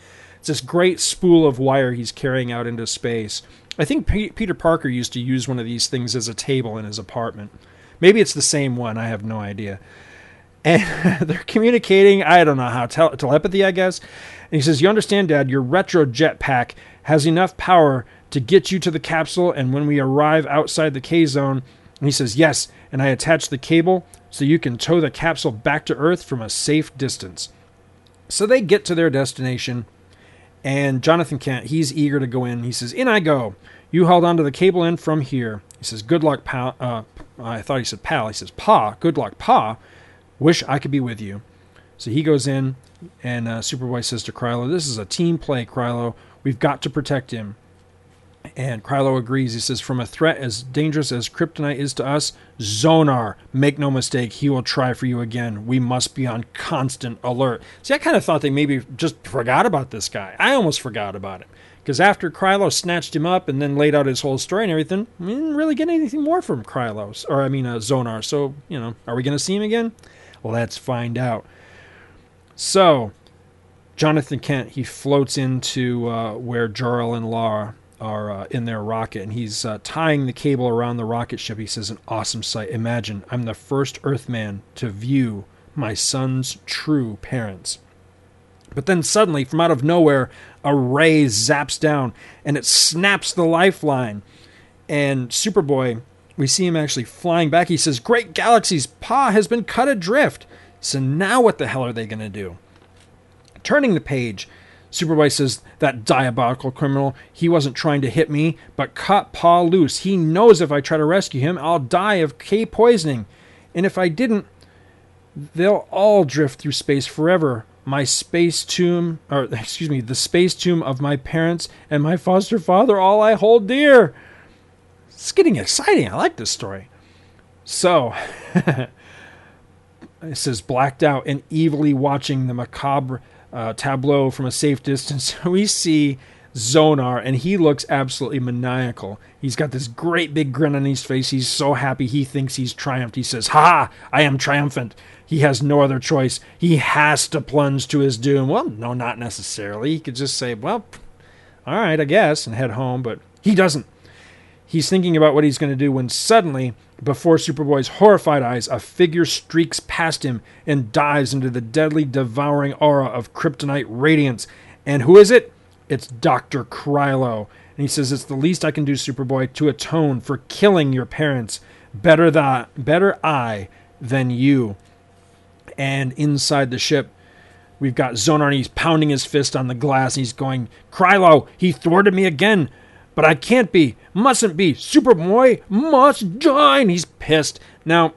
It's this great spool of wire he's carrying out into space. I think P- Peter Parker used to use one of these things as a table in his apartment. Maybe it's the same one. I have no idea. And they're communicating. I don't know how tel- telepathy, I guess. And he says, "You understand, Dad? Your retro jetpack has enough power to get you to the capsule. And when we arrive outside the K zone, and he says, "Yes." And I attach the cable so you can tow the capsule back to Earth from a safe distance. So they get to their destination, and Jonathan Kent, he's eager to go in. He says, "In I go. You hold on to the cable end from here." He says, "Good luck, pal." Uh, I thought he said pal. He says, "Pa, good luck, Pa. Wish I could be with you." So he goes in, and uh, Superboy says to Krylo, "This is a team play, Krylo. We've got to protect him." And Krylo agrees. He says, From a threat as dangerous as kryptonite is to us, Zonar, make no mistake, he will try for you again. We must be on constant alert. See, I kind of thought they maybe just forgot about this guy. I almost forgot about him. Because after Krylo snatched him up and then laid out his whole story and everything, we didn't really get anything more from Krylos, or I mean, uh, Zonar. So, you know, are we going to see him again? Let's find out. So, Jonathan Kent, he floats into uh, where Jor-El and Lara are uh, in their rocket, and he's uh, tying the cable around the rocket ship. He says, An awesome sight. Imagine I'm the first Earthman to view my son's true parents. But then suddenly, from out of nowhere, a ray zaps down and it snaps the lifeline. And Superboy, we see him actually flying back. He says, Great galaxies, Pa has been cut adrift. So now what the hell are they going to do? Turning the page, Superboy says, That diabolical criminal, he wasn't trying to hit me, but cut Pa loose. He knows if I try to rescue him, I'll die of K poisoning. And if I didn't, they'll all drift through space forever. My space tomb, or excuse me, the space tomb of my parents and my foster father, all I hold dear. It's getting exciting. I like this story. So, it says, blacked out and evilly watching the macabre uh, tableau from a safe distance, we see Zonar, and he looks absolutely maniacal. He's got this great big grin on his face. He's so happy. He thinks he's triumphed. He says, Ha! I am triumphant. He has no other choice. He has to plunge to his doom. Well, no, not necessarily. He could just say, Well, all right, I guess, and head home, but he doesn't. He's thinking about what he's going to do when suddenly, before Superboy's horrified eyes, a figure streaks past him and dives into the deadly, devouring aura of kryptonite radiance. And who is it? It's Dr. Krylo. And he says, It's the least I can do, Superboy, to atone for killing your parents. Better that, better I than you. And inside the ship, we've got Zonar, and he's pounding his fist on the glass. And he's going, Krylo, he thwarted me again. But I can't be, mustn't be. Superboy must join. He's pissed. Now,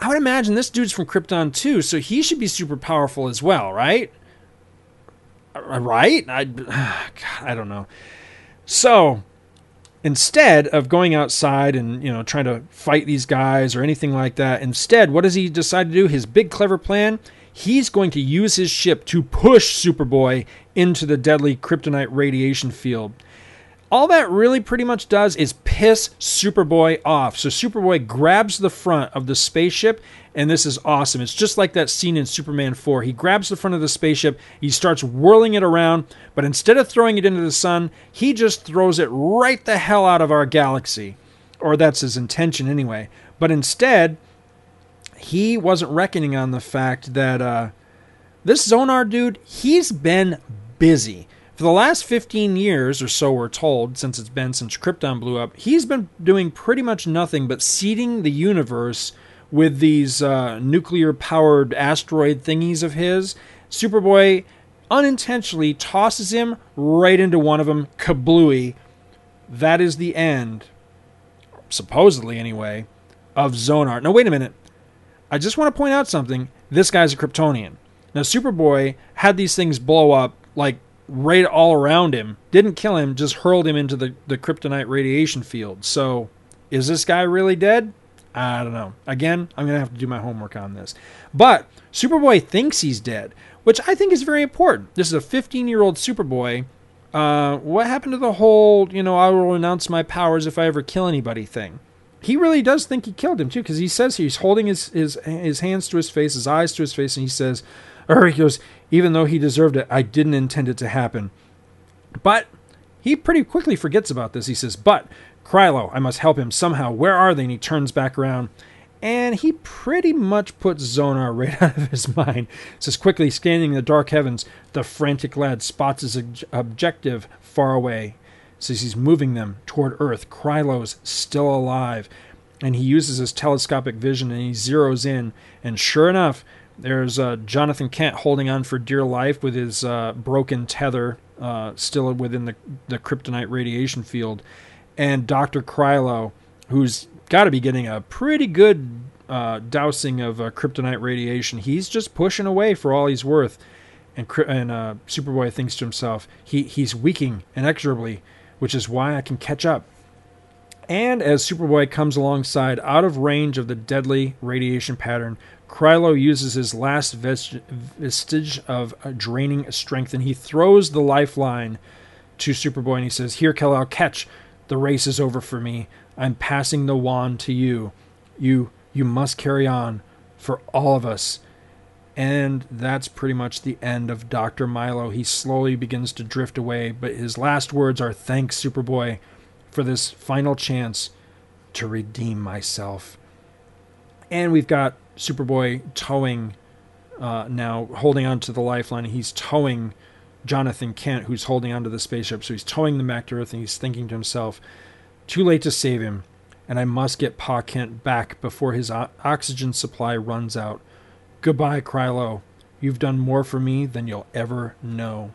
I would imagine this dude's from Krypton too, so he should be super powerful as well, right? Uh, Right? I, God, I don't know. So, instead of going outside and you know trying to fight these guys or anything like that, instead, what does he decide to do? His big clever plan. He's going to use his ship to push Superboy into the deadly kryptonite radiation field all that really pretty much does is piss Superboy off. So Superboy grabs the front of the spaceship, and this is awesome. It's just like that scene in Superman 4. He grabs the front of the spaceship, he starts whirling it around, but instead of throwing it into the sun, he just throws it right the hell out of our galaxy. Or that's his intention anyway. But instead, he wasn't reckoning on the fact that uh, this Zonar dude, he's been busy. For the last 15 years or so, we're told, since it's been since Krypton blew up, he's been doing pretty much nothing but seeding the universe with these uh, nuclear powered asteroid thingies of his. Superboy unintentionally tosses him right into one of them, kablooey. That is the end, supposedly anyway, of Zonar. Now, wait a minute. I just want to point out something. This guy's a Kryptonian. Now, Superboy had these things blow up like right all around him. Didn't kill him, just hurled him into the, the kryptonite radiation field. So, is this guy really dead? I don't know. Again, I'm going to have to do my homework on this. But Superboy thinks he's dead, which I think is very important. This is a 15 year old Superboy. Uh, what happened to the whole, you know, I will announce my powers if I ever kill anybody thing? He really does think he killed him too, because he says he's holding his, his his hands to his face, his eyes to his face, and he says, or he goes, even though he deserved it, I didn't intend it to happen. But he pretty quickly forgets about this. He says, But, Krylo, I must help him somehow. Where are they? And he turns back around. And he pretty much puts Zonar right out of his mind. Says, quickly scanning the dark heavens, the frantic lad spots his ob- objective far away. Says he's moving them toward Earth. Krylo's still alive. And he uses his telescopic vision and he zeroes in. And sure enough, there's uh, Jonathan Kent holding on for dear life with his uh, broken tether uh, still within the, the kryptonite radiation field. And Dr. Krylo, who's got to be getting a pretty good uh, dousing of uh, kryptonite radiation, he's just pushing away for all he's worth. And, and Superboy thinks to himself, he, he's weakening inexorably, which is why I can catch up. And as Superboy comes alongside, out of range of the deadly radiation pattern, Krylo uses his last vestige of uh, draining strength and he throws the lifeline to Superboy and he says, Here, Kal-El, catch. The race is over for me. I'm passing the wand to you. You you must carry on for all of us. And that's pretty much the end of Dr. Milo. He slowly begins to drift away, but his last words are thanks, Superboy, for this final chance to redeem myself. And we've got Superboy towing uh, now, holding onto the lifeline. He's towing Jonathan Kent, who's holding onto the spaceship. So he's towing them back to Earth, and he's thinking to himself, "Too late to save him, and I must get Pa Kent back before his o- oxygen supply runs out. Goodbye, Krylo. You've done more for me than you'll ever know."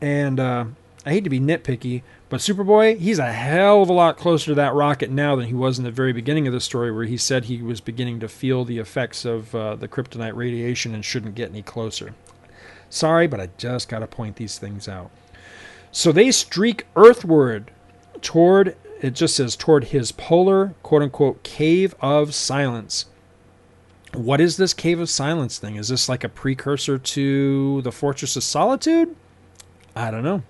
And uh, I hate to be nitpicky, but Superboy, he's a hell of a lot closer to that rocket now than he was in the very beginning of the story, where he said he was beginning to feel the effects of uh, the kryptonite radiation and shouldn't get any closer. Sorry, but I just got to point these things out. So they streak earthward toward, it just says, toward his polar, quote unquote, cave of silence. What is this cave of silence thing? Is this like a precursor to the Fortress of Solitude? I don't know.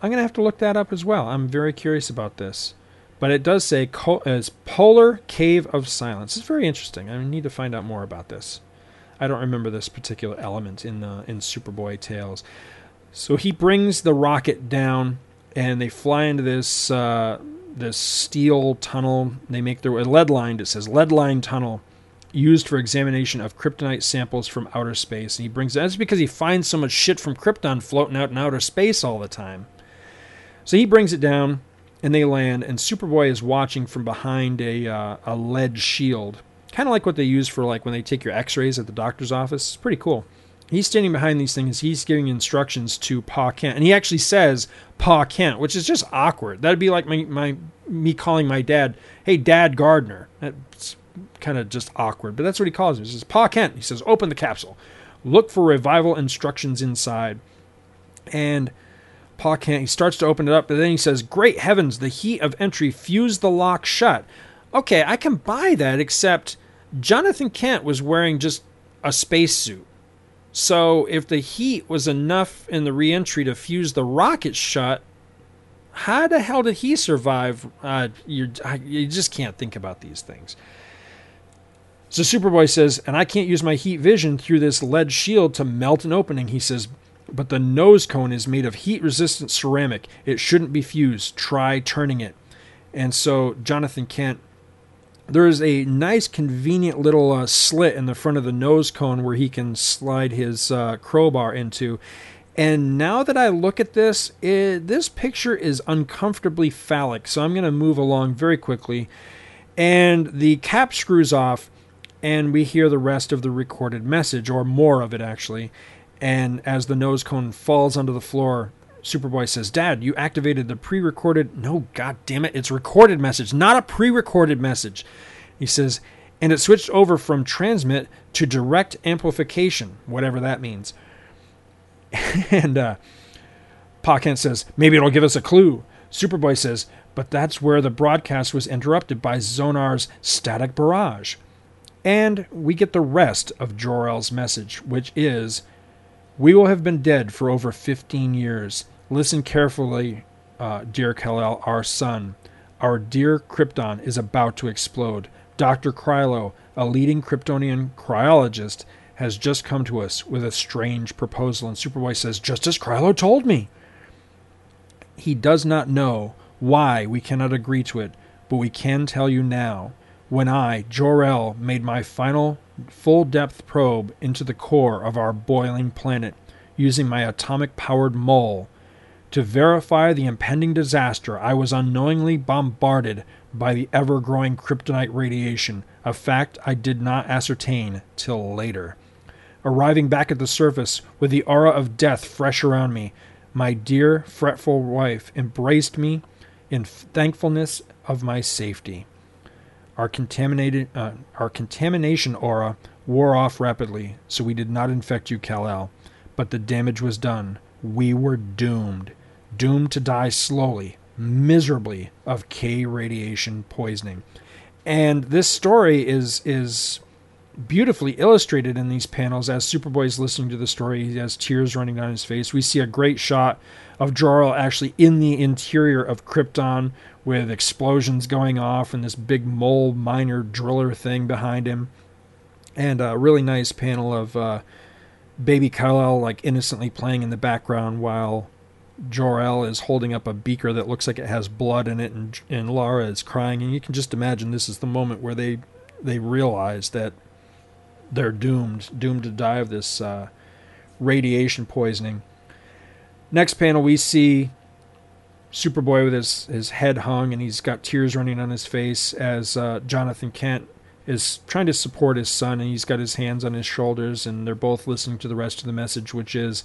I'm going to have to look that up as well. I'm very curious about this. But it does say as Polar Cave of Silence. It's very interesting. I need to find out more about this. I don't remember this particular element in the in Superboy Tales. So he brings the rocket down, and they fly into this uh, this steel tunnel. They make their lead lined. It says lead lined tunnel used for examination of kryptonite samples from outer space. And he brings that's because he finds so much shit from Krypton floating out in outer space all the time. So he brings it down, and they land, and Superboy is watching from behind a uh, a lead shield, kind of like what they use for like when they take your X-rays at the doctor's office. It's pretty cool. He's standing behind these things. He's giving instructions to Pa Kent, and he actually says Pa Kent, which is just awkward. That'd be like my, my me calling my dad, "Hey, Dad Gardner." That's kind of just awkward, but that's what he calls him. He says Pa Kent. He says, "Open the capsule. Look for revival instructions inside." And Pa Kent, he starts to open it up, but then he says, Great heavens, the heat of entry fused the lock shut. Okay, I can buy that, except Jonathan Kent was wearing just a spacesuit. So if the heat was enough in the reentry to fuse the rocket shut, how the hell did he survive? Uh, you you just can't think about these things. So Superboy says, and I can't use my heat vision through this lead shield to melt an opening. He says, but the nose cone is made of heat resistant ceramic. It shouldn't be fused. Try turning it. And so Jonathan Kent, there is a nice, convenient little uh, slit in the front of the nose cone where he can slide his uh, crowbar into. And now that I look at this, it, this picture is uncomfortably phallic. So I'm going to move along very quickly. And the cap screws off, and we hear the rest of the recorded message, or more of it actually. And as the nose cone falls onto the floor, Superboy says, Dad, you activated the pre recorded. No, god damn it. It's recorded message, not a pre recorded message. He says, and it switched over from transmit to direct amplification, whatever that means. and uh, Pa Kent says, maybe it'll give us a clue. Superboy says, but that's where the broadcast was interrupted by Zonar's static barrage. And we get the rest of Jor-El's message, which is We will have been dead for over 15 years. Listen carefully, uh, dear Kal-El, our son. Our dear Krypton is about to explode. Dr. Krylo, a leading Kryptonian cryologist, has just come to us with a strange proposal. And Superboy says, Just as Krylo told me. He does not know why we cannot agree to it, but we can tell you now. When I, Jor-El, made my final full depth probe into the core of our boiling planet using my atomic powered mole, to verify the impending disaster, I was unknowingly bombarded by the ever growing kryptonite radiation, a fact I did not ascertain till later. Arriving back at the surface with the aura of death fresh around me, my dear, fretful wife embraced me in thankfulness of my safety. Our contaminated, uh, our contamination aura wore off rapidly, so we did not infect you, Kal-El. But the damage was done. We were doomed, doomed to die slowly, miserably of K radiation poisoning. And this story is is beautifully illustrated in these panels as Superboy is listening to the story. He has tears running down his face. We see a great shot of Jor-El actually in the interior of Krypton with explosions going off and this big mole miner driller thing behind him. And a really nice panel of uh, baby Kal-El like innocently playing in the background while Jor-El is holding up a beaker that looks like it has blood in it and, and Lara is crying and you can just imagine this is the moment where they they realize that they're doomed, doomed to die of this uh, radiation poisoning. Next panel, we see Superboy with his, his head hung and he's got tears running on his face as uh, Jonathan Kent is trying to support his son and he's got his hands on his shoulders and they're both listening to the rest of the message, which is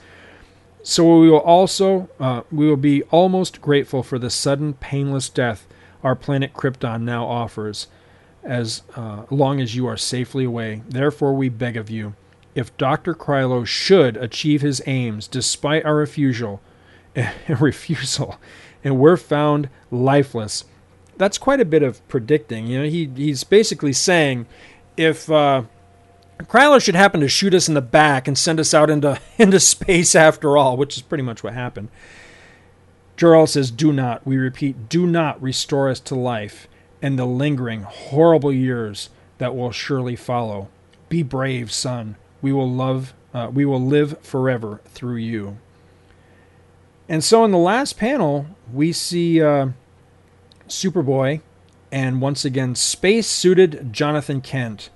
so we will also uh, we will be almost grateful for the sudden painless death our planet Krypton now offers as uh, long as you are safely away. Therefore, we beg of you, if Dr. Krylo should achieve his aims despite our refusal, refusal, and we're found lifeless, that's quite a bit of predicting. You know, he he's basically saying, if uh, Krylo should happen to shoot us in the back and send us out into into space after all, which is pretty much what happened. Jor-El says, "Do not, we repeat, do not restore us to life." and the lingering, horrible years that will surely follow. Be brave, son. We will love. Uh, we will live forever through you. And so, in the last panel, we see uh, Superboy and once again space-suited Jonathan Kent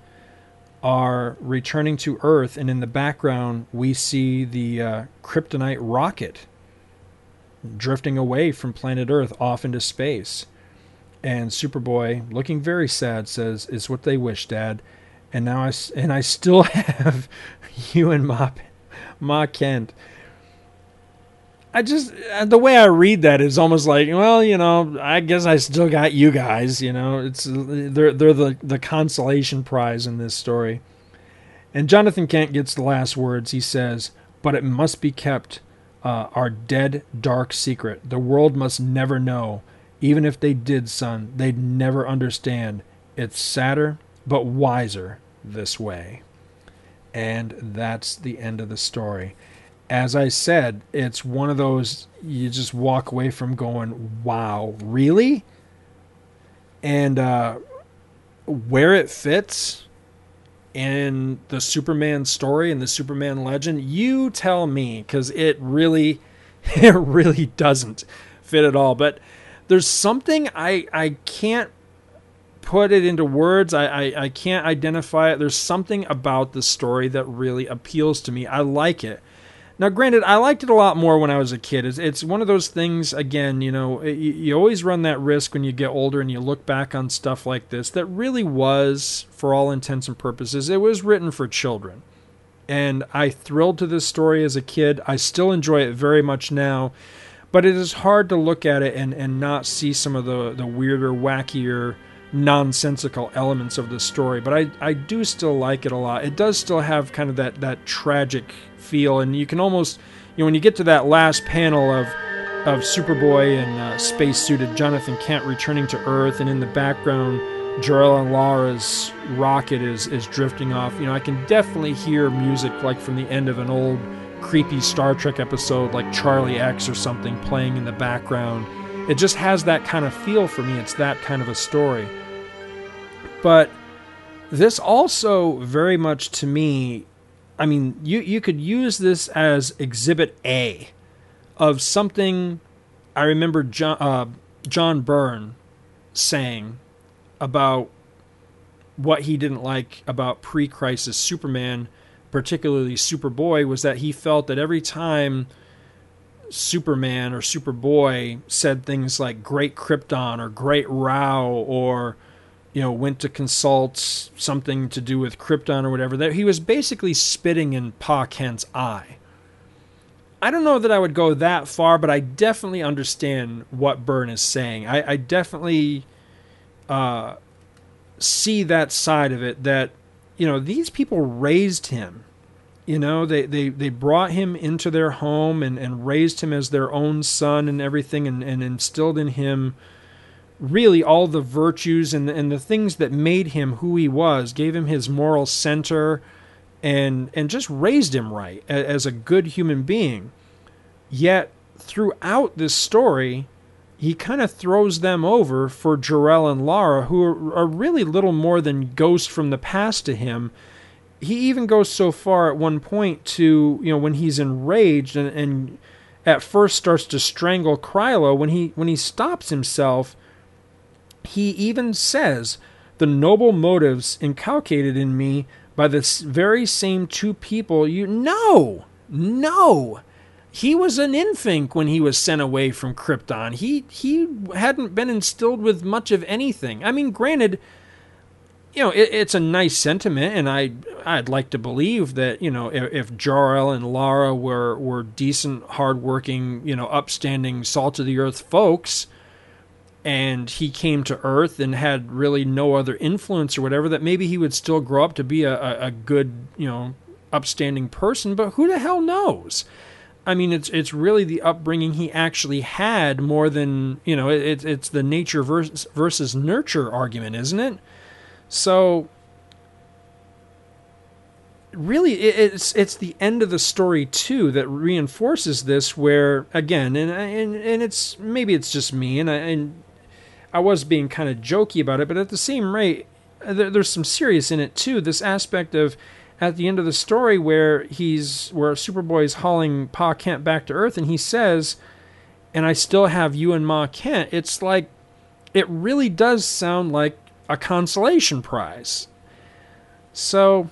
are returning to Earth, and in the background we see the uh, kryptonite rocket drifting away from planet Earth off into space. And Superboy, looking very sad, says, "It's what they wish, Dad." And now I and I still have you and Ma, Ma Kent. I just uh, the way I read that is almost like, well, you know, I guess I still got you guys. You know, it's they're they're the the consolation prize in this story. And Jonathan Kent gets the last words. He says, "But it must be kept." Uh, our dead, dark secret. The world must never know. Even if they did, son, they'd never understand. It's sadder, but wiser this way. And that's the end of the story. As I said, it's one of those you just walk away from going, wow, really? And uh, where it fits in the Superman story and the Superman legend, you tell me, because it really, it really doesn't fit at all. But there's something I I can't put it into words. I, I, I can't identify it. There's something about the story that really appeals to me. I like it. Now, granted, I liked it a lot more when I was a kid. It's, it's one of those things, again, you know, you, you always run that risk when you get older and you look back on stuff like this that really was, for all intents and purposes, it was written for children. And I thrilled to this story as a kid. I still enjoy it very much now but it is hard to look at it and, and not see some of the, the weirder, wackier, nonsensical elements of the story. But I, I do still like it a lot. It does still have kind of that, that tragic feel, and you can almost, you know, when you get to that last panel of of Superboy and uh, spacesuited Jonathan Kent returning to Earth, and in the background, Jor-El and Lara's rocket is is drifting off. You know, I can definitely hear music like from the end of an old creepy Star Trek episode, like Charlie X or something, playing in the background. It just has that kind of feel for me. It's that kind of a story. But this also very much to me, I mean, you you could use this as Exhibit A of something. I remember John uh, John Byrne saying about what he didn't like about pre-crisis Superman, particularly Superboy, was that he felt that every time Superman or Superboy said things like "Great Krypton" or "Great Rao" or you know went to consult something to do with Krypton or whatever, that he was basically spitting in Pa Kent's eye. I don't know that I would go that far, but I definitely understand what Byrne is saying. I, I definitely uh, see that side of it that you know these people raised him you know they, they, they brought him into their home and, and raised him as their own son and everything and, and instilled in him really all the virtues and, and the things that made him who he was gave him his moral center and and just raised him right as a good human being yet throughout this story he kind of throws them over for Jor-El and Lara, who are, are, really little more than ghosts from the past to him. He even goes so far at one point to, you know, when he's enraged and, and at first starts to strangle Krylo, when he when he stops himself, he even says, "The noble motives inculcated in me by the very same two people you no, no." he was an infant when he was sent away from Krypton. He he hadn't been instilled with much of anything. I mean, granted, you know, it, it's a nice sentiment, and I I'd like to believe that you know if, if Jor-El and Lara were were decent, hardworking, you know, upstanding, salt of the earth folks, and he came to Earth and had really no other influence or whatever, that maybe he would still grow up to be a, a, a good, you know, upstanding person. But who the hell knows? I mean, it's it's really the upbringing he actually had more than you know. It's it's the nature versus versus nurture argument, isn't it? So really, it's it's the end of the story too that reinforces this. Where again, and and and it's maybe it's just me, and I and I was being kind of jokey about it, but at the same rate, there, there's some serious in it too. This aspect of at the end of the story where he's where Superboy is hauling Pa Kent back to Earth, and he says, "And I still have you and Ma Kent." It's like it really does sound like a consolation prize. So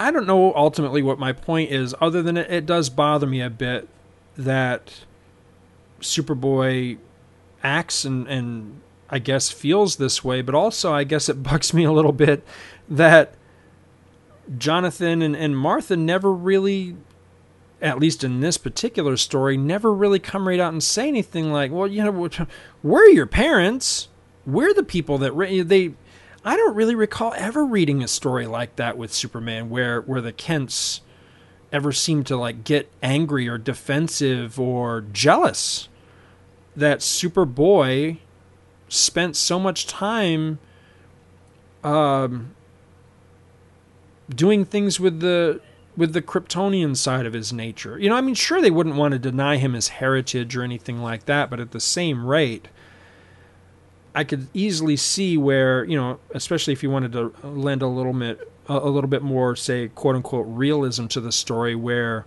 I don't know ultimately what my point is, other than it, it does bother me a bit that Superboy acts and and I guess feels this way, but also I guess it bugs me a little bit that Jonathan and, and Martha never really, at least in this particular story, never really come right out and say anything like, well, you know, we're your parents. We're the people that re-. they. I don't really recall ever reading a story like that with Superman where where the Kents ever seem to like get angry or defensive or jealous that Superboy spent so much time um, doing things with the with the Kryptonian side of his nature. You know, I mean, sure they wouldn't want to deny him his heritage or anything like that, but at the same rate, I could easily see where you know, especially if you wanted to lend a little bit a little bit more, say, quote unquote, realism to the story, where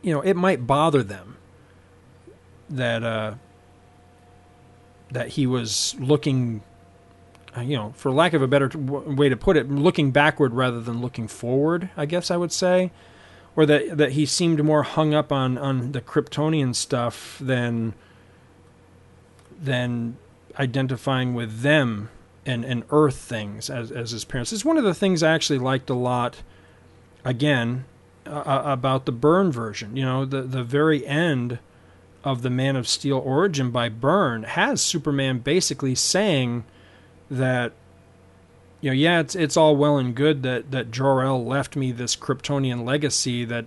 you know it might bother them that uh, that he was looking uh, you know, for lack of a better way to put it, looking backward rather than looking forward. I guess I would say, or that that he seemed more hung up on on the Kryptonian stuff than than identifying with them and and Earth things as as his parents. It's one of the things I actually liked a lot. Again, uh, about the Byrne version, you know, the the very end of the Man of Steel origin by Byrne has Superman basically saying that you know, yeah, it's it's all well and good that that Jor-El left me this Kryptonian legacy that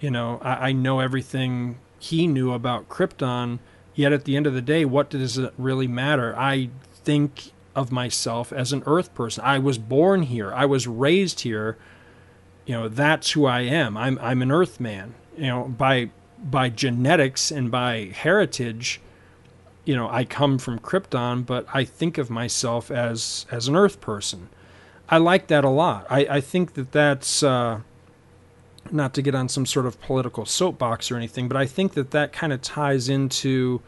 you know I, I know everything he knew about Krypton. Yet at the end of the day, what does it really matter? I think of myself as an Earth person. I was born here. I was raised here. You know, that's who I am. I'm I'm an Earth man. You know, by by genetics and by heritage, you know, I come from Krypton, but I think of myself as as an Earth person. I like that a lot. I, I think that that's uh, not to get on some sort of political soapbox or anything, but I think that that kind of ties into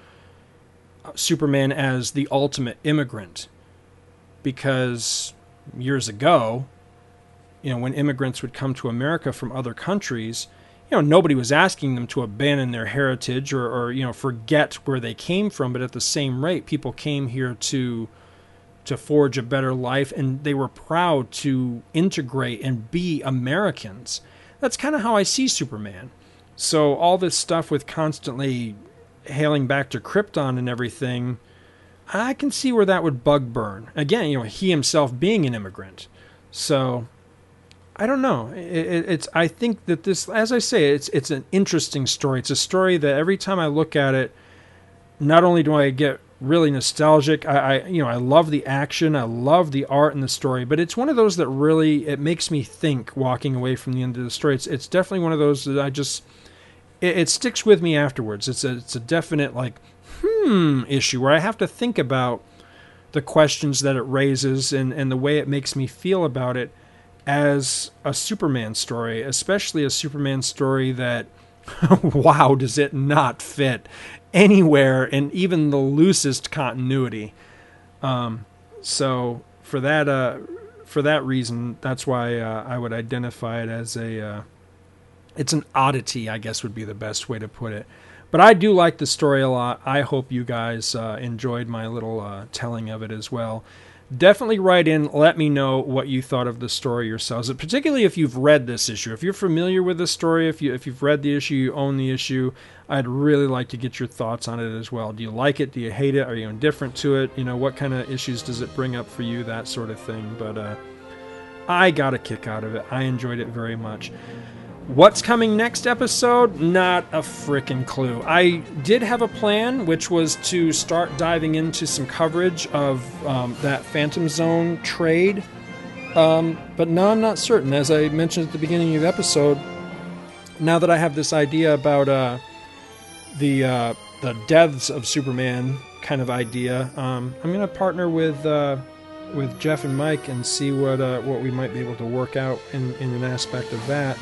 uh, Superman as the ultimate immigrant. Because years ago, you know, when immigrants would come to America from other countries, you know, nobody was asking them to abandon their heritage or, or you know, forget where they came from, but at the same rate, people came here to to forge a better life and they were proud to integrate and be Americans. That's kind of how I see Superman. So all this stuff with constantly hailing back to Krypton and everything, I can see where that would bug Byrne. Again, you know, he himself being an immigrant. So I don't know. It, it's I think that this, as I say, it's it's an interesting story. It's a story that every time I look at it, not only do I get really nostalgic. I, I, you know I love the action, I love the art and the story, but it's one of those that really it makes me think walking away from the end of the story. It's it's definitely one of those that I just it, it sticks with me afterwards. It's a it's a definite like hmm issue where I have to think about the questions that it raises and and the way it makes me feel about it as a Superman story, especially a Superman story that wow, does it not fit anywhere in even the loosest continuity. Um, so for that uh, for that reason, that's why uh, I would identify it as a uh, it's an oddity, I guess would be the best way to put it. But I do like the story a lot. I hope you guys uh, enjoyed my little uh, telling of it as well definitely write in. Let me know what you thought of the story yourselves, particularly if you've read this issue. If you're familiar with the story, if you if you've read the issue, you own the issue. I'd really like to get your thoughts on it as well. Do you like it? Do you hate it? Are you indifferent to it? You know, what kind of issues does it bring up for you? That sort of thing. But uh, I got a kick out of it. I enjoyed it very much. What's coming next episode? Not a freaking clue. I did have a plan, which was to start diving into some coverage of um, that Phantom Zone trade. Um, but now I'm not certain. As I mentioned at the beginning of the episode, now that I have this idea about uh, the uh, the deaths of Superman kind of idea, um, I'm going to partner with uh, with Jeff and Mike and see what uh, what we might be able to work out in, in an aspect of that.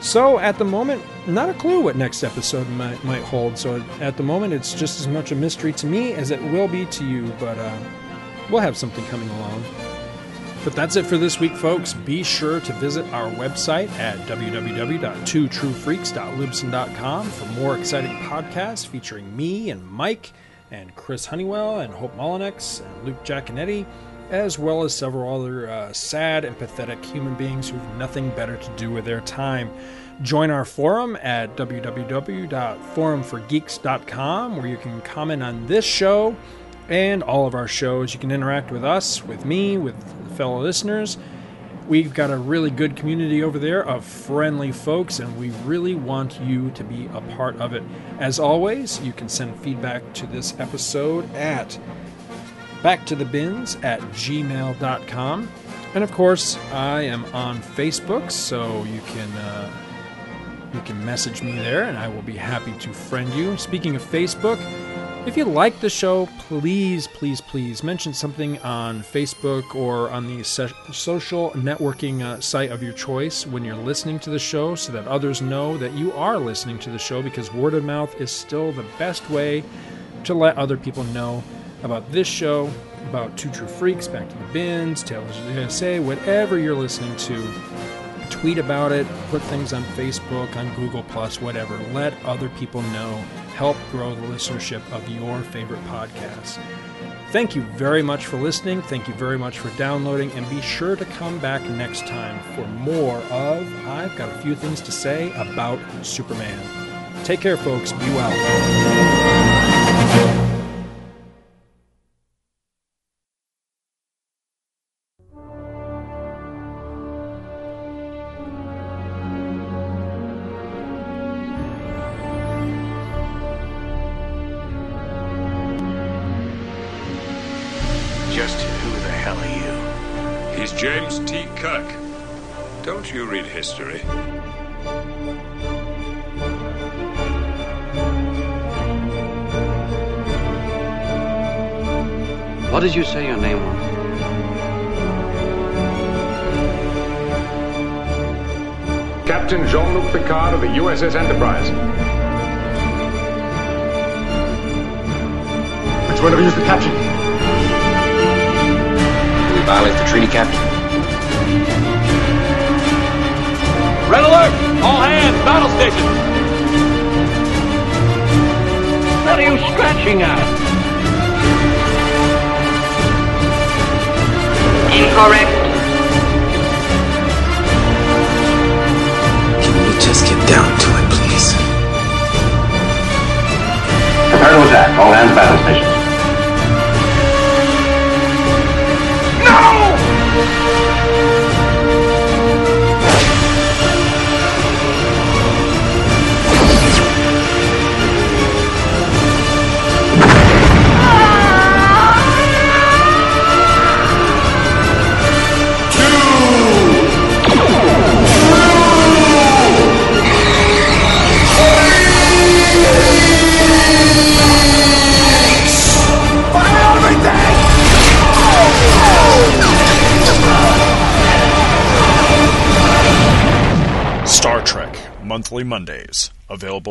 So at the moment, not a clue what next episode might, might hold. So at the moment, it's just as much a mystery to me as it will be to you. But uh, we'll have something coming along. But that's it for this week, folks. Be sure to visit our website at www.twotruefreaks.libsyn.com for more exciting podcasts featuring me and Mike and Chris Honeywell and Hope Molinex and Luke Giaconetti, as well as several other uh, sad and pathetic human beings who have nothing better to do with their time. Join our forum at www.forumforgeeks.com where you can comment on this show and all of our shows. You can interact with us, with me, with fellow listeners. We've got a really good community over there of friendly folks, and we really want you to be a part of it. As always, you can send feedback to this episode at backtothebins at gmail.com. And of course, I am on Facebook, so you can uh, you can message me there, and I will be happy to friend you. Speaking of Facebook, if you like the show, please, please, please mention something on Facebook or on the social networking uh, site of your choice when you're listening to the show so that others know that you are listening to the show because word of mouth is still the best way to let other people know about this show, about Two True Freaks, Back to the Bins, Tales of the USA, whatever you're listening to. Tweet about it, put things on Facebook, on Google Plus, whatever. Let other people know. Help grow the listenership of your favorite podcast. Thank you very much for listening. Thank you very much for downloading. And be sure to come back next time for more of I've Got a Few Things to Say About Superman. Take care, folks. Be well.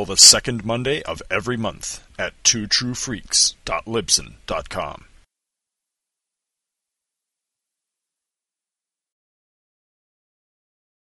The second Monday of every month at twotruefreaks.libsyn.com.